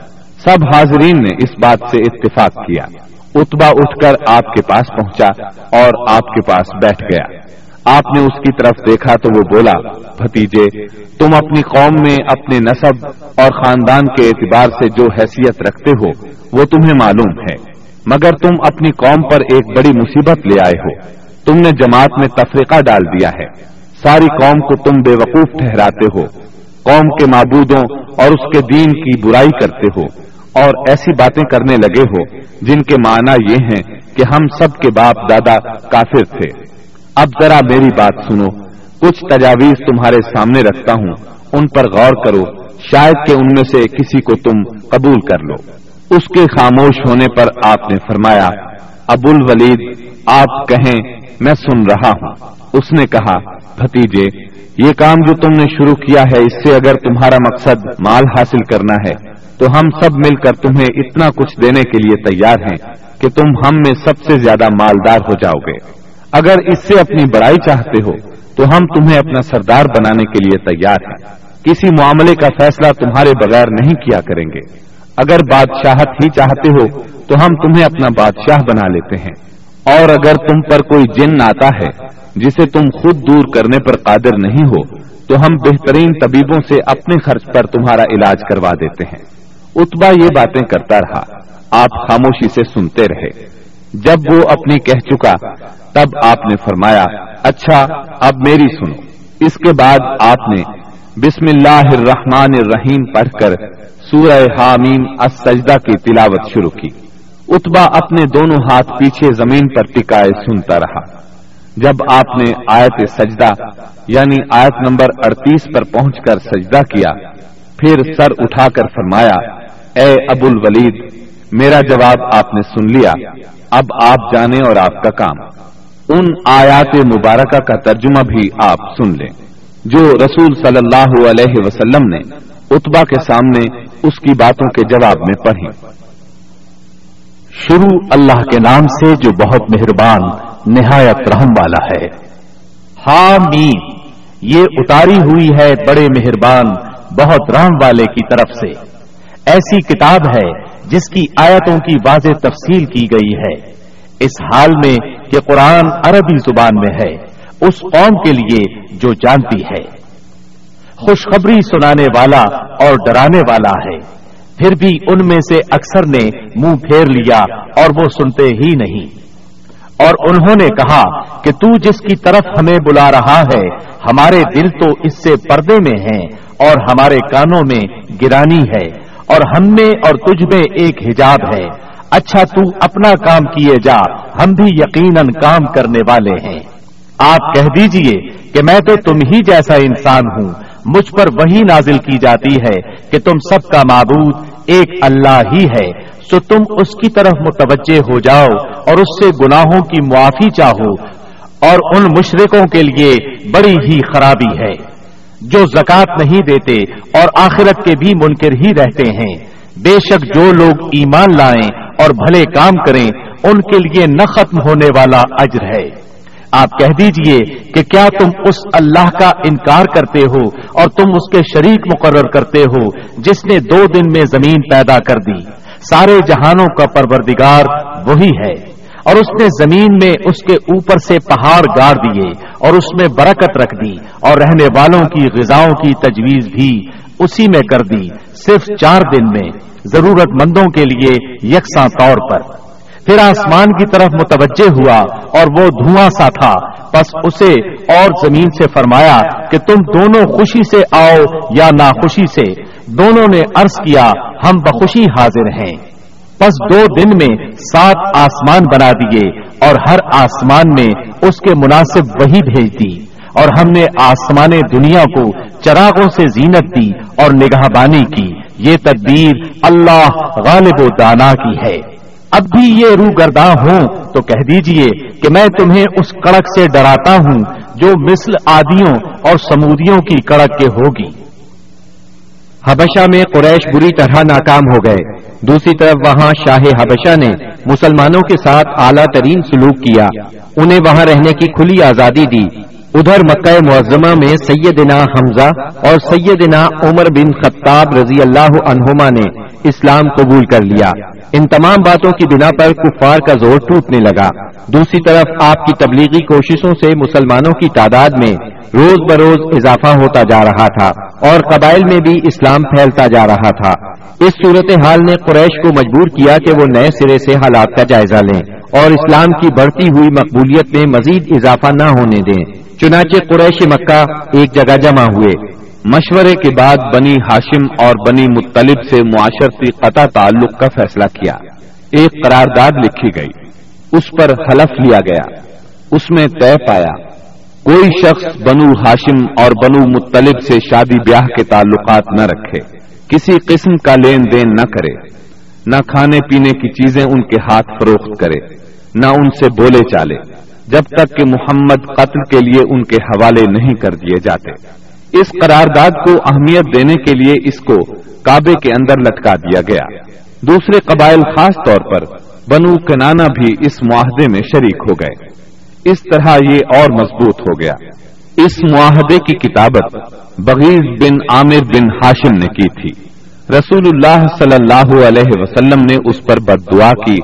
سب حاضرین نے اس بات سے اتفاق کیا۔ اتبا اٹھ کر آپ کے پاس پہنچا اور آپ کے پاس بیٹھ گیا۔ آپ نے اس کی طرف دیکھا تو وہ بولا، بھتیجے، تم اپنی قوم میں اپنے نصب اور خاندان کے اعتبار سے جو حیثیت رکھتے ہو، وہ تمہیں معلوم ہے۔ مگر تم اپنی قوم پر ایک بڑی مصیبت لے آئے ہو۔ تم نے جماعت میں تفریقہ ڈال دیا ہے۔ ساری قوم کو تم بے وقوف ٹھہراتے ہو۔ قوم کے معبودوں اور اس کے دین کی برائی کرتے ہو۔ اور ایسی باتیں کرنے لگے ہو جن کے معنی یہ ہیں کہ ہم سب کے باپ دادا کافر تھے۔ اب ذرا میری بات سنو۔ کچھ تجاویز تمہارے سامنے رکھتا ہوں۔ ان پر غور کرو۔ شاید کہ ان میں سے کسی کو تم قبول کر لو۔ اس کے خاموش ہونے پر آپ نے فرمایا، ابو الولید، آپ کہیں، میں سن رہا ہوں۔ اس نے کہا، بھتیجے، یہ کام جو تم نے شروع کیا ہے، اس سے اگر تمہارا مقصد مال حاصل کرنا ہے تو ہم سب مل کر تمہیں اتنا کچھ دینے کے لیے تیار ہیں کہ تم ہم میں سب سے زیادہ مالدار ہو جاؤ گے۔ اگر اس سے اپنی بڑائی چاہتے ہو، تو ہم تمہیں اپنا سردار بنانے کے لیے تیار ہیں۔ کسی معاملے کا فیصلہ تمہارے بغیر نہیں کیا کریں گے۔ اگر بادشاہت ہی چاہتے ہو، تو ہم تمہیں اپنا بادشاہ بنا لیتے ہیں۔ اور اگر تم پر کوئی جن آتا ہے، جسے تم خود دور کرنے پر قادر نہیں ہو، تو ہم بہترین طبیبوں سے اپنے خرچ پر تمہارا علاج کروا دیتے ہیں۔ اتبا یہ باتیں کرتا رہا۔ آپ خاموشی سے سنتے رہے۔ جب وہ اپنی کہہ چکا، تب آپ نے فرمایا اچھا اب میری سنو۔ اس کے بعد آپ نے بسم اللہ الرحمن الرحیم پڑھ کر سورہ حامیم السجدہ کی تلاوت شروع کی۔ اتبا اپنے دونوں ہاتھ پیچھے زمین پر ٹکائے سنتا رہا۔ جب آپ نے آیت سجدہ یعنی آیت نمبر اڑتیس پر پہنچ کر سجدہ کیا، پھر سر اٹھا کر فرمایا اے ابو الولید، میرا جواب آپ نے سن لیا۔ اب آپ جانے اور آپ کا کام۔ ان آیات مبارکہ کا ترجمہ بھی آپ سن لیں۔ جو رسول صلی اللہ علیہ وسلم نے اتبا کے سامنے اس کی باتوں کے جواب میں پڑھی۔ شروع اللہ کے نام سے جو بہت مہربان، نہایت رحم والا ہے۔ حامیم، یہ اتاری ہوئی ہے بڑے مہربان، بہت رحم والے کی طرف سے۔ ایسی کتاب ہے جس کی آیتوں کی واضح تفصیل کی گئی ہے۔ اس حال میں کہ قرآن عربی زبان میں ہے، اس قوم کے لیے جو جانتی ہے۔ خوشخبری سنانے والا اور ڈرانے والا ہے۔ پھر بھی ان میں سے اکثر نے منہ پھیر لیا اور وہ سنتے ہی نہیں۔ اور انہوں نے کہا کہ تو جس کی طرف ہمیں بلا رہا ہے، ہمارے دل تو اس سے پردے میں ہیں اور ہمارے کانوں میں گرانی ہے۔ اور ہم میں اور تجھ میں ایک حجاب ہے۔ اچھا تو اپنا کام کیے جا، ہم بھی یقیناً کام کرنے والے ہیں۔ آپ کہہ دیجیے کہ میں تو تم ہی جیسا انسان ہوں۔ مجھ پر وہی نازل کی جاتی ہے کہ تم سب کا معبود ایک اللہ ہی ہے۔ سو تم اس کی طرف متوجہ ہو جاؤ اور اس سے گناہوں کی معافی چاہو۔ اور ان مشرقوں کے لیے بڑی ہی خرابی ہے۔ جو زکات نہیں دیتے اور آخرت کے بھی منکر ہی رہتے ہیں۔ بے شک جو لوگ ایمان لائیں اور بھلے کام کریں، ان کے لیے نہ ختم ہونے والا اجر ہے۔ آپ کہہ دیجیے کہ کیا تم اس اللہ کا انکار کرتے ہو اور تم اس کے شریک مقرر کرتے ہو جس نے دو دن میں زمین پیدا کر دی۔ سارے جہانوں کا پروردگار وہی ہے۔ اور اس نے زمین میں اس کے اوپر سے پہاڑ گاڑ دیے اور اس میں برکت رکھ دی اور رہنے والوں کی غذاؤں کی تجویز بھی اسی میں کر دی صرف چار دن میں ضرورت مندوں کے لیے یکساں طور پر۔ پھر آسمان کی طرف متوجہ ہوا اور وہ دھواں سا تھا۔ بس اسے اور زمین سے فرمایا کہ تم دونوں خوشی سے آؤ یا ناخوشی سے۔ دونوں نے عرض کیا، ہم بخوشی حاضر ہیں۔ بس دو دن میں سات آسمان بنا دیے اور ہر آسمان میں اس کے مناسب وہی بھیج دی اور ہم نے آسمان دنیا کو چراغوں سے زینت دی اور نگاہ بانی کی۔ یہ تدبیر اللہ غالب و دانا کی ہے۔ اب بھی یہ رو گرداں ہوں تو کہہ دیجیے کہ میں تمہیں اس کڑک سے ڈراتا ہوں جو مثل آدیوں اور سمودیوں کی کڑک کے ہوگی۔ حبشہ میں قریش بری طرح ناکام ہو گئے۔ دوسری طرف وہاں شاہ حبشہ نے مسلمانوں کے ساتھ اعلیٰ ترین سلوک کیا۔ انہیں وہاں رہنے کی کھلی آزادی دی۔ ادھر مکہ معظمہ میں سیدنا حمزہ اور سیدنا عمر بن خطاب رضی اللہ عنہما نے اسلام قبول کر لیا۔ ان تمام باتوں کی بنا پر کفار کا زور ٹوٹنے لگا۔ دوسری طرف آپ کی تبلیغی کوششوں سے مسلمانوں کی تعداد میں روز بروز اضافہ ہوتا جا رہا تھا اور قبائل میں بھی اسلام پھیلتا جا رہا تھا۔ اس صورت حال نے قریش کو مجبور کیا کہ وہ نئے سرے سے حالات کا جائزہ لیں اور اسلام کی بڑھتی ہوئی مقبولیت میں مزید اضافہ نہ ہونے دیں۔ چنانچہ قریش مکہ ایک جگہ جمع ہوئے۔ مشورے کے بعد بنی ہاشم اور بنی مطلب سے معاشرتی قطع تعلق کا فیصلہ کیا۔ ایک قرارداد لکھی گئی۔ اس پر حلف لیا گیا۔ اس میں طے پایا۔ کوئی شخص بنو ہاشم اور بنو مطلب سے شادی بیاہ کے تعلقات نہ رکھے۔ کسی قسم کا لین دین نہ کرے۔ نہ کھانے پینے کی چیزیں ان کے ہاتھ فروخت کرے۔ نہ ان سے بولے چالے۔ جب تک کہ محمد قتل کے لیے ان کے حوالے نہیں کر دیے جاتے۔ اس قرارداد کو اہمیت دینے کے لیے اس کو کعبے کے اندر لٹکا دیا گیا۔ دوسرے قبائل خاص طور پر بنو کنانا بھی اس معاہدے میں شریک ہو گئے۔ اس طرح یہ اور مضبوط ہو گیا۔ اس معاہدے کی کتابت بغیر بن عامر بن ہاشم نے کی تھی۔ رسول اللہ صلی اللہ علیہ وسلم نے اس پر بد دعا کی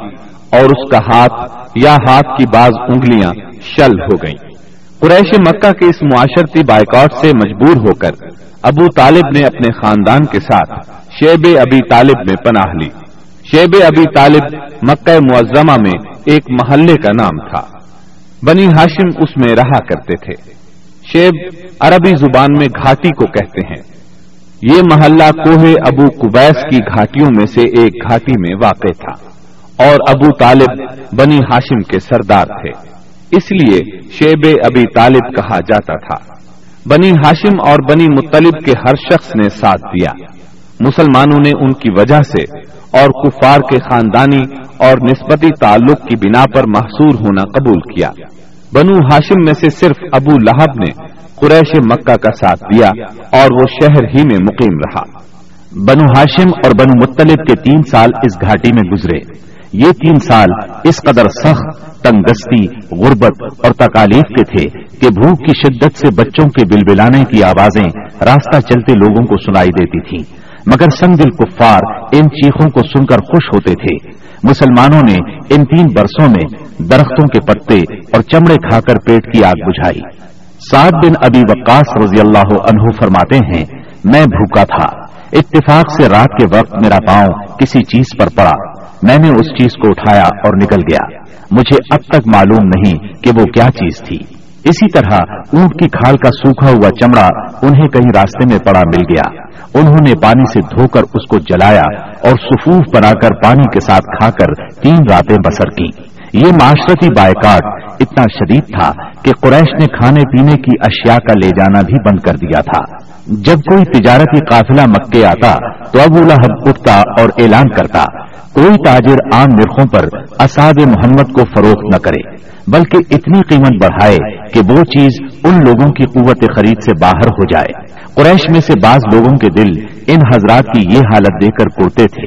اور اس کا ہاتھ یا ہاتھ کی بعض انگلیاں شل ہو گئیں۔ قریش مکہ کے اس معاشرتی بائیکاٹ سے مجبور ہو کر ابو طالب نے اپنے خاندان کے ساتھ شیب ابی طالب میں پناہ لی۔ شیب ابی طالب مکہ معظمہ میں ایک محلے کا نام تھا۔ بنی ہاشم اس میں رہا کرتے تھے۔ شیب عربی زبان میں گھاٹی کو کہتے ہیں۔ یہ محلہ کوہ ابو کبیس کی گھاٹیوں میں سے ایک گھاٹی میں واقع تھا اور ابو طالب بنی ہاشم کے سردار تھے۔ اس لیے شیب ابی طالب کہا جاتا تھا۔ بنی ہاشم اور بنی مطلب کے ہر شخص نے ساتھ دیا۔ مسلمانوں نے ان کی وجہ سے اور کفار کے خاندانی اور نسبتی تعلق کی بنا پر محصور ہونا قبول کیا۔ بنو ہاشم میں سے صرف ابو لہب نے قریش مکہ کا ساتھ دیا اور وہ شہر ہی میں مقیم رہا۔ بنو ہاشم اور بنو مطلب کے تین سال اس گھاٹی میں گزرے۔ یہ تین سال اس قدر سخت تنگستی غربت اور تکالیف کے تھے کہ بھوک کی شدت سے بچوں کے بلبلانے کی آوازیں راستہ چلتے لوگوں کو سنائی دیتی تھیں۔ مگر سنگ دل کفار ان چیخوں کو سن کر خوش ہوتے تھے۔ مسلمانوں نے ان تین برسوں میں درختوں کے پتے اور چمڑے کھا کر پیٹ کی آگ بجھائی۔ سات دن ابھی وقاص رضی اللہ عنہ فرماتے ہیں، میں بھوکا تھا۔ اتفاق سے رات کے وقت میرا پاؤں کسی چیز پر پڑا۔ میں نے اس چیز کو اٹھایا اور نکل گیا۔ مجھے اب تک معلوم نہیں کہ وہ کیا چیز تھی۔ اسی طرح اونٹ کی کھال کا سوکھا ہوا چمڑا انہیں کہیں راستے میں پڑا مل گیا۔ انہوں نے پانی سے دھو کر اس کو جلایا اور سفوف بنا کر پانی کے ساتھ کھا کر تین راتیں بسر کی یہ معاشرتی بائیکاٹ اتنا شدید تھا کہ قریش نے کھانے پینے کی اشیاء کا لے جانا بھی بند کر دیا تھا۔ جب کوئی تجارتی قافلہ مکے آتا تو ابو لہب اٹھتا اور اعلان کرتا، کوئی تاجر عام نرخوں پر اساد محمد کو فروخت نہ کرے، بلکہ اتنی قیمت بڑھائے کہ وہ چیز ان لوگوں کی قوت خرید سے باہر ہو جائے۔ قریش میں سے بعض لوگوں کے دل ان حضرات کی یہ حالت دیکھ کر پڑتے تھے،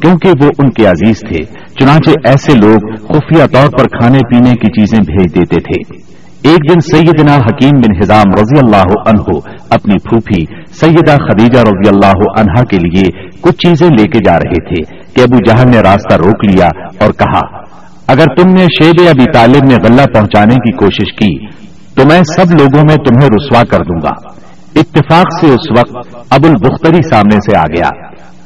کیونکہ وہ ان کے عزیز تھے، چنانچہ ایسے لوگ خفیہ طور پر کھانے پینے کی چیزیں بھیج دیتے تھے۔ ایک دن سیدنا حکیم بن حزام رضی اللہ عنہ اپنی پھوپھی سیدہ خدیجہ رضی اللہ عنہا کے لیے کچھ چیزیں لے کے جا رہے تھے کہ ابو جہل نے راستہ روک لیا اور کہا، اگر تم نے شیب ابی طالب میں غلہ پہنچانے کی کوشش کی، تو میں سب لوگوں میں تمہیں رسوا کر دوں گا۔ اتفاق سے اس وقت ابو البختری سامنے سے آ گیا۔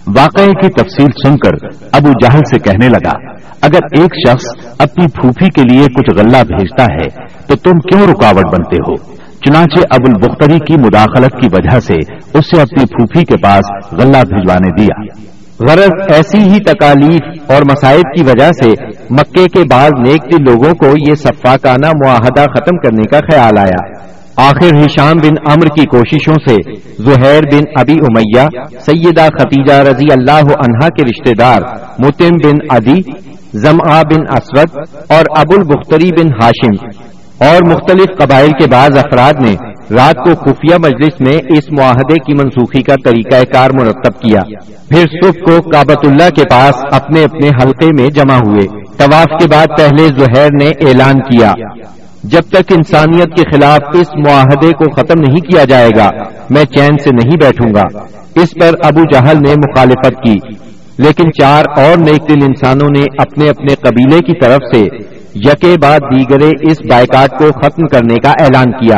واقعے کی تفصیل سن کر ابو جہل سے کہنے لگا اگر ایک شخص اپنی پھوپھی کے لیے کچھ غلہ بھیجتا ہے، تو تم کیوں رکاوٹ بنتے ہو؟ چنانچہ ابو البختری کی مداخلت کی وجہ سے اسے اپنی پھوپھی کے پاس غلہ بھجوانے دیا۔ غرض ایسی ہی تکالیف اور مسائب کی وجہ سے مکے کے بعض نیک دل لوگوں کو یہ صفاقانہ معاہدہ ختم کرنے کا خیال آیا۔ آخر ہشام بن امر کی کوششوں سے زہیر بن ابی امیہ، سیدہ ختیجہ رضی اللہ عنہا کے رشتہ دار متم بن ادی زمعہ بن اسود اور ابو البختری بن ہاشم اور مختلف قبائل کے بعض افراد نے رات کو خفیہ مجلس میں اس معاہدے کی منسوخی کا طریقہ کار مرتب کیا۔ پھر صبح کو کابت اللہ کے پاس اپنے اپنے حلقے میں جمع ہوئے۔ طواف کے بعد پہلے زہیر نے اعلان کیا۔ جب تک انسانیت کے خلاف اس معاہدے کو ختم نہیں کیا جائے گا، میں چین سے نہیں بیٹھوں گا۔ اس پر ابو جہل نے مخالفت کی۔ لیکن چار اور نیک دل انسانوں نے اپنے اپنے قبیلے کی طرف سے یکے بعد دیگرے اس بائیکاٹ کو ختم کرنے کا اعلان کیا۔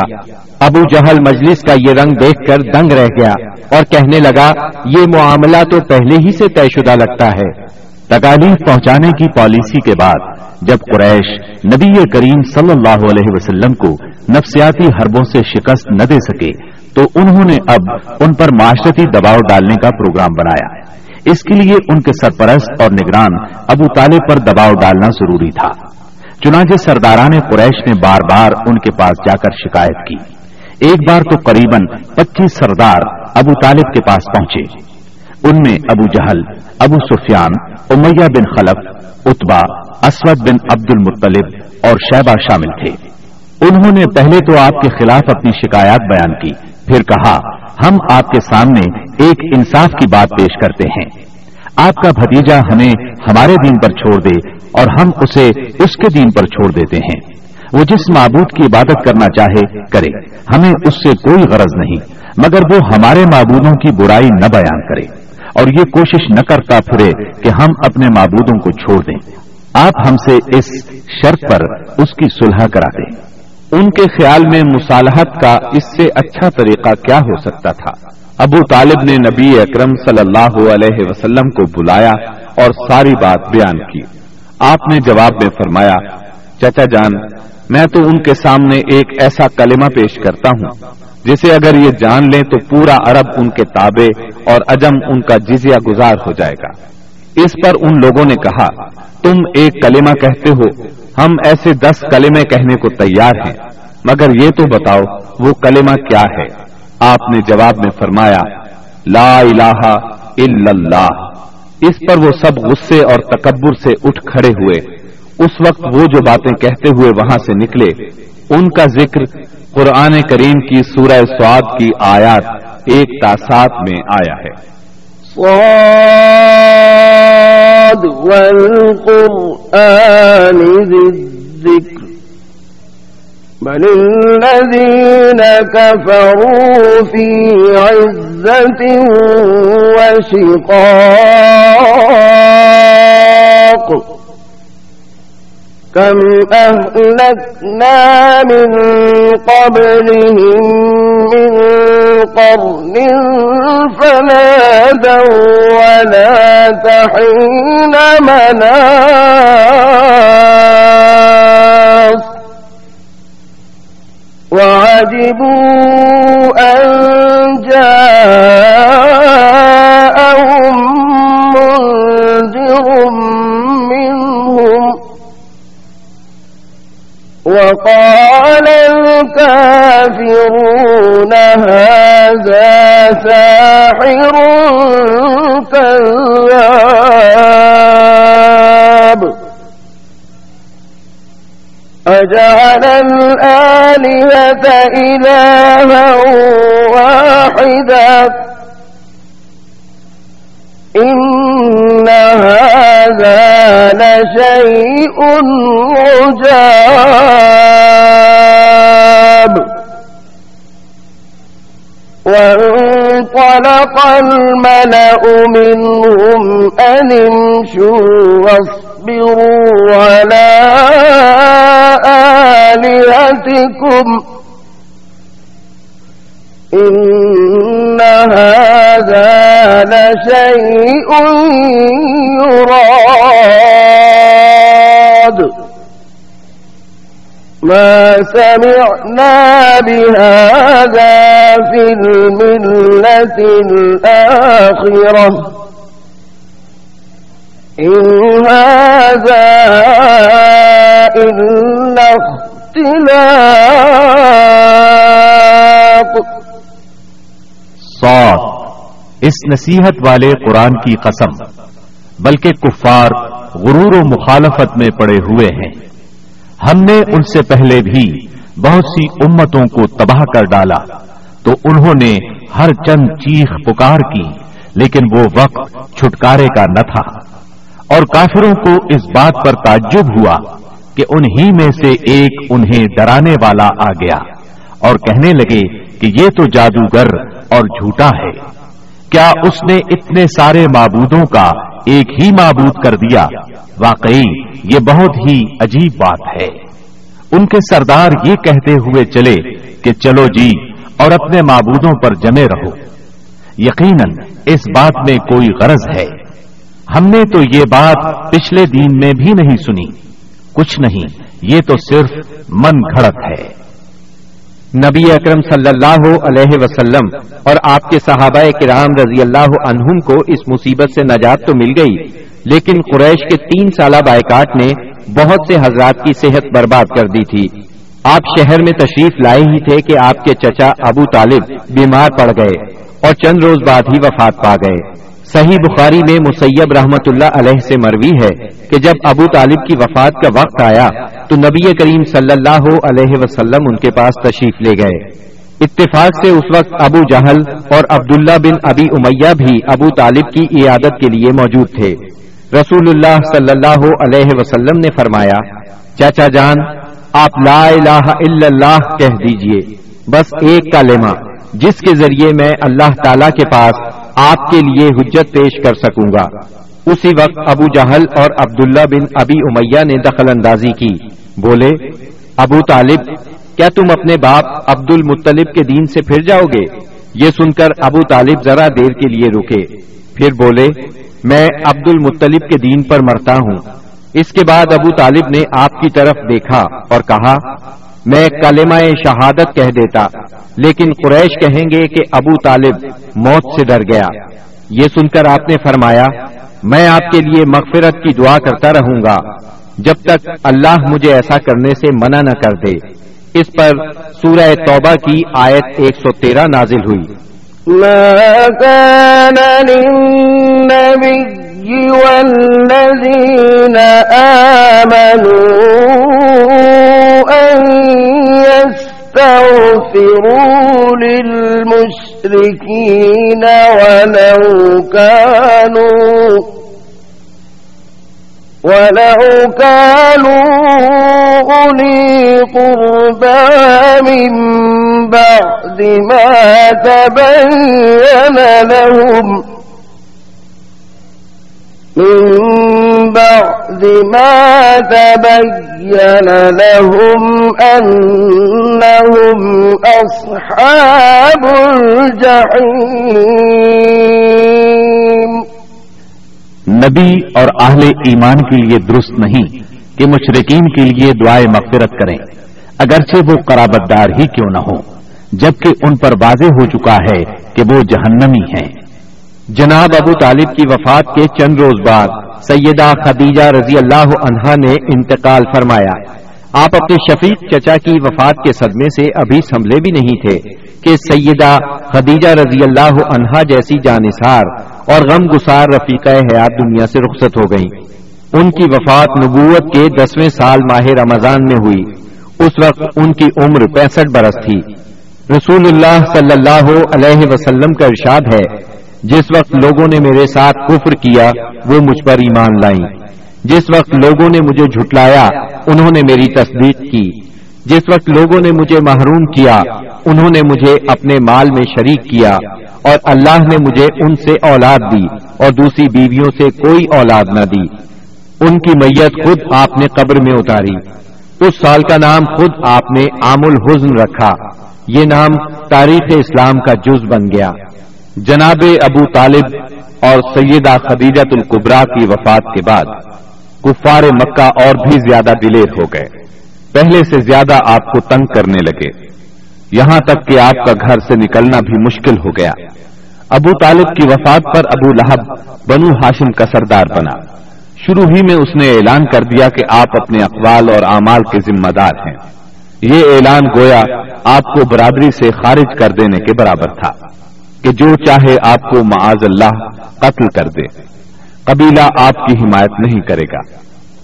ابو جہل مجلس کا یہ رنگ دیکھ کر دنگ رہ گیا اور کہنے لگا، یہ معاملہ تو پہلے ہی سے طے شدہ لگتا ہے۔ تکالیف پہنچانے کی پالیسی کے بعد جب قریش نبی کریم صلی اللہ علیہ وسلم کو نفسیاتی حربوں سے شکست نہ دے سکے، تو انہوں نے اب ان پر معاشرتی دباؤ ڈالنے کا پروگرام بنایا۔ اس کے لیے ان کے سرپرست اور نگران ابو طالب پر دباؤ ڈالنا ضروری تھا۔ چنانچہ سرداران قریش نے بار بار ان کے پاس جا کر شکایت کی۔ ایک بار تو قریب پچیس سردار ابو طالب کے پاس پہنچے۔ ان میں ابو جہل، ابو سفیان، امیہ بن خلف اتبا اسود بن عبد المطلب اور شہبہ شامل تھے۔ انہوں نے پہلے تو آپ کے خلاف اپنی شکایات بیان کی، پھر کہا ہم آپ کے سامنے ایک انصاف کی بات پیش کرتے ہیں۔ آپ کا بھتیجا ہمیں ہمارے دین پر چھوڑ دے اور ہم اسے اس کے دین پر چھوڑ دیتے ہیں۔ وہ جس معبود کی عبادت کرنا چاہے کرے، ہمیں اس سے کوئی غرض نہیں، مگر وہ ہمارے معبودوں کی برائی نہ بیان کرے۔ اور یہ کوشش نہ کرتا پھرے کہ ہم اپنے معبودوں کو چھوڑ دیں۔ آپ ہم سے اس شرط پر اس کی صلح کرا دیں۔ ان کے خیال میں مصالحت کا اس سے اچھا طریقہ کیا ہو سکتا تھا؟ ابو طالب نے نبی اکرم صلی اللہ علیہ وسلم کو بلایا اور ساری بات بیان کی۔ آپ نے جواب میں فرمایا، چچا جان، میں تو ان کے سامنے ایک ایسا کلمہ پیش کرتا ہوں، جسے اگر یہ جان لیں تو پورا عرب ان کے تابع اور اجم ان کا جزیہ گزار ہو جائے گا۔ اس پر ان لوگوں نے کہا، تم ایک کلمہ کہتے ہو ہم ایسے دس کلمے کہنے کو تیار ہیں، مگر یہ تو بتاؤ، وہ کلمہ کیا ہے؟ آپ نے جواب میں فرمایا، لا الہ الا اللہ۔ اس پر وہ سب غصے اور تکبر سے اٹھ کھڑے ہوئے۔ اس وقت وہ جو باتیں کہتے ہوئے وہاں سے نکلے، ان کا ذکر قرآن کریم کی سورہ سواد کی آیات ایک تا سات میں آیا ہے۔ صاد والقرآن ذي الذكر بل الذين كفروا في عزة وشقاق كم أهلكنا من قبلهم من قرن فنادوا ولا تحين مناص وعجبوا أن جاءهم وقال الكافرون هذا ساحر كذاب. أجعل الآلهة إلها واحدا. إن هذا لشيء عجاب وانطلق الملأ منهم أن امشوا واصبروا على آلهتكم إن هذا لشيء يراد ما سمعنا بهذا في الملة الآخرة إن هذا إلا اختلاق سوت اس نصیحت والے قرآن کی قسم، بلکہ کفار غرور و مخالفت میں پڑے ہوئے ہیں۔ ہم نے ان سے پہلے بھی بہت سی امتوں کو تباہ کر ڈالا، تو انہوں نے ہر چند چیخ پکار کی، لیکن وہ وقت چھٹکارے کا نہ تھا۔ اور کافروں کو اس بات پر تعجب ہوا کہ انہی میں سے ایک انہیں ڈرانے والا آ گیا، اور کہنے لگے کہ یہ تو جادوگر اور جھوٹا ہے۔ کیا اس نے اتنے سارے معبودوں کا ایک ہی معبود کر دیا؟ واقعی، یہ بہت ہی عجیب بات ہے۔ ان کے سردار یہ کہتے ہوئے چلے کہ چلو جی اور اپنے معبودوں پر جمے رہو۔ یقیناً، اس بات میں کوئی غرض ہے۔ ہم نے تو یہ بات پچھلے دین میں بھی نہیں سنی۔ کچھ نہیں، یہ تو صرف من گھڑت ہے۔ نبی اکرم صلی اللہ علیہ وسلم اور آپ کے صحابہ کرام رضی اللہ عنہم کو اس مصیبت سے نجات تو مل گئی، لیکن قریش کے تین سالہ بائیکاٹ نے بہت سے حضرات کی صحت برباد کر دی تھی۔ آپ شہر میں تشریف لائے ہی تھے کہ آپ کے چچا ابو طالب بیمار پڑ گئے اور چند روز بعد ہی وفات پا گئے۔ صحیح بخاری میں مسیب رحمت اللہ علیہ سے مروی ہے کہ جب ابو طالب کی وفات کا وقت آیا تو نبی کریم صلی اللہ علیہ وسلم ان کے پاس تشریف لے گئے۔ اتفاق سے اس وقت ابو جہل اور عبداللہ بن ابی امیہ بھی ابو طالب کی عیادت کے لیے موجود تھے۔ رسول اللہ صلی اللہ علیہ وسلم نے فرمایا، چاچا جان، آپ لا الہ الا اللہ کہہ دیجیے، بس ایک کا لیما جس کے ذریعے میں اللہ تعالی کے پاس آپ کے لیے حجت پیش کر سکوں گا۔ اسی وقت ابو جہل اور عبداللہ بن ابی امیہ نے دخل اندازی کی۔ بولے، ابو طالب، کیا تم اپنے باپ عبد المطلب کے دین سے پھر جاؤ گے؟ یہ سن کر ابو طالب ذرا دیر کے لیے رکے۔ پھر بولے، میں عبد المطلب کے دین پر مرتا ہوں۔ اس کے بعد ابو طالب نے آپ کی طرف دیکھا اور کہا میں کلمہ شہادت کہہ دیتا، لیکن قریش کہیں گے کہ ابو طالب موت سے ڈر گیا۔ یہ سن کر آپ نے فرمایا، میں آپ کے لیے مغفرت کی دعا کرتا رہوں گا، جب تک اللہ مجھے ایسا کرنے سے منع نہ کر دے۔ اس پر سورہ توبہ کی آیت ایک سو ما كان للنبي والذين آمنوا أن يستغفروا للمشركين ولو كانوا ولو كانوا أولي قربى من بعد ما تبين لهم من بعد ما تبين لهم أنهم أصحاب الجحيم نبی اور اہل ایمان کے لیے درست نہیں کہ مشرقین کے لیے دعائیں مغفرت کریں، اگرچہ وہ قرابت دار ہی کیوں نہ ہو جبکہ ان پر واضح ہو چکا ہے کہ وہ جہنمی ہیں۔ جناب ابو طالب کی وفات کے چند روز بعد سیدہ خدیجہ رضی اللہ عنہا نے انتقال فرمایا۔ آپ اپنے شفیق چچا کی وفات کے صدمے سے ابھی سنبھلے بھی نہیں تھے کہ سیدہ خدیجہ رضی اللہ عنہا جیسی جانصار اور غم گسار رفیقہ حیات دنیا سے رخصت ہو گئیں۔ ان کی وفات نبوت کے دسویں سال ماہ رمضان میں ہوئی۔ اس وقت ان کی عمر پینسٹھ برس تھی۔ رسول اللہ صلی اللہ علیہ وسلم کا ارشاد ہے، جس وقت لوگوں نے میرے ساتھ کفر کیا، وہ مجھ پر ایمان لائیں۔ جس وقت لوگوں نے مجھے جھٹلایا، انہوں نے میری تصدیق کی۔ جس وقت لوگوں نے مجھے محروم کیا، انہوں نے مجھے اپنے مال میں شریک کیا۔ اور اللہ نے مجھے ان سے اولاد دی اور دوسری بیویوں سے کوئی اولاد نہ دی۔ ان کی میت خود آپ نے قبر میں اتاری۔ اس سال کا نام خود آپ نے عام الحزن رکھا۔ یہ نام تاریخ اسلام کا جز بن گیا۔ جناب ابو طالب اور سیدہ خدیجت القبرا کی وفات کے بعد کفار مکہ اور بھی زیادہ دلیر ہو گئے۔ پہلے سے زیادہ آپ کو تنگ کرنے لگے۔ یہاں تک کہ آپ کا گھر سے نکلنا بھی مشکل ہو گیا۔ ابو طالب کی وفات پر ابو لہب بنو ہاشم کا سردار بنا۔ شروع ہی میں اس نے اعلان کر دیا کہ آپ اپنے اقوال اور اعمال کے ذمہ دار ہیں۔ یہ اعلان گویا آپ کو برادری سے خارج کر دینے کے برابر تھا کہ جو چاہے آپ کو معاذ اللہ قتل کر دے۔ قبیلہ آپ کی حمایت نہیں کرے گا۔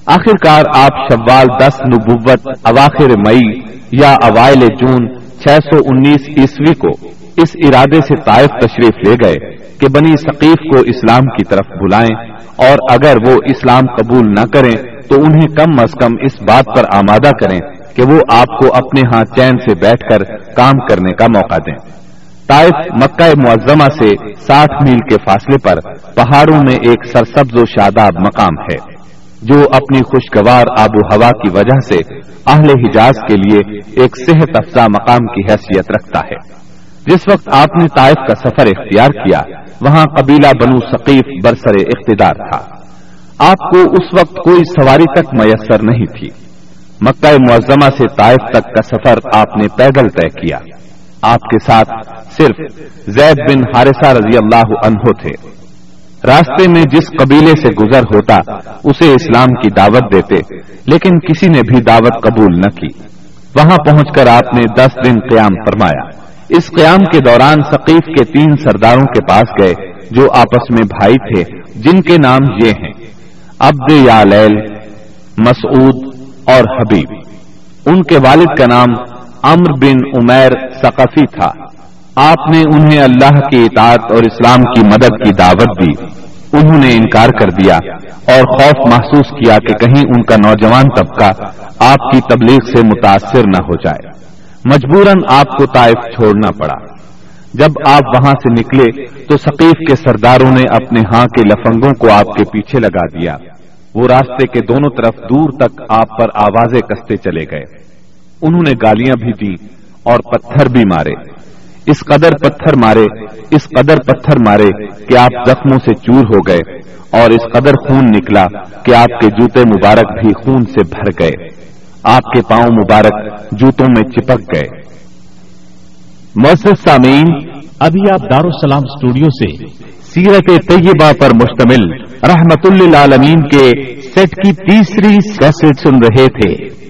آخر کار آپ شوال دس نبوت، اواخر مئی یا اوائل جون چھ سو انیس عیسوی کو اس ارادے سے طائف تشریف لے گئے کہ بنی ثقیف کو اسلام کی طرف بلائیں اور اگر وہ اسلام قبول نہ کریں تو انہیں کم از کم اس بات پر آمادہ کریں کہ وہ آپ کو اپنے ہاں چین سے بیٹھ کر کام کرنے کا موقع دیں۔ طائف مکہ معظمہ سے ساٹھ میل کے فاصلے پر پہاڑوں میں ایک سرسبز و شاداب مقام ہے۔ جو اپنی خوشگوار آب و ہوا کی وجہ سے اہل حجاز کے لیے ایک صحت افزا مقام کی حیثیت رکھتا ہے۔ جس وقت آپ نے طائف کا سفر اختیار کیا، وہاں قبیلہ بنو ثقیف برسر اقتدار تھا۔ آپ کو اس وقت کوئی سواری تک میسر نہیں تھی۔ مکہ معظمہ سے طائف تک کا سفر آپ نے پیدل طے کیا۔ آپ کے ساتھ صرف زید بن حارثہ رضی اللہ عنہ تھے۔ راستے میں جس قبیلے سے گزر ہوتا، اسے اسلام کی دعوت دیتے، لیکن کسی نے بھی دعوت قبول نہ کی۔ وہاں پہنچ کر آپ نے دس دن قیام فرمایا۔ اس قیام کے دوران ثقیف کے تین سرداروں کے پاس گئے، جو آپس میں بھائی تھے، جن کے نام یہ ہیں، عبد یا لیل، مسعود اور حبیب۔ ان کے والد کا نام امر بن عمیر ثقفی تھا۔ آپ نے انہیں اللہ کی اطاعت اور اسلام کی مدد کی دعوت دی۔ انہوں نے انکار کر دیا اور خوف محسوس کیا کہ کہیں ان کا نوجوان طبقہ آپ کی تبلیغ سے متاثر نہ ہو جائے۔ مجبوراً آپ کو طائف چھوڑنا پڑا۔ جب آپ وہاں سے نکلے تو ثقیف کے سرداروں نے اپنے ہاں کے لفنگوں کو آپ کے پیچھے لگا دیا۔ وہ راستے کے دونوں طرف دور تک آپ پر آوازیں کستے چلے گئے۔ انہوں نے گالیاں بھی دی اور پتھر بھی مارے۔ اس قدر پتھر مارے، اس قدر پتھر مارے کہ آپ زخموں سے چور ہو گئے اور اس قدر خون نکلا کہ آپ کے جوتے مبارک بھی خون سے بھر گئے۔ آپ کے پاؤں مبارک جوتوں میں چپک گئے۔ مؤثر سامعین، ابھی آپ دارالسلام اسٹوڈیو سے سیرت طیبہ پر مشتمل رحمت اللہ کے سیٹ کی تیسری کیسٹ سن رہے تھے۔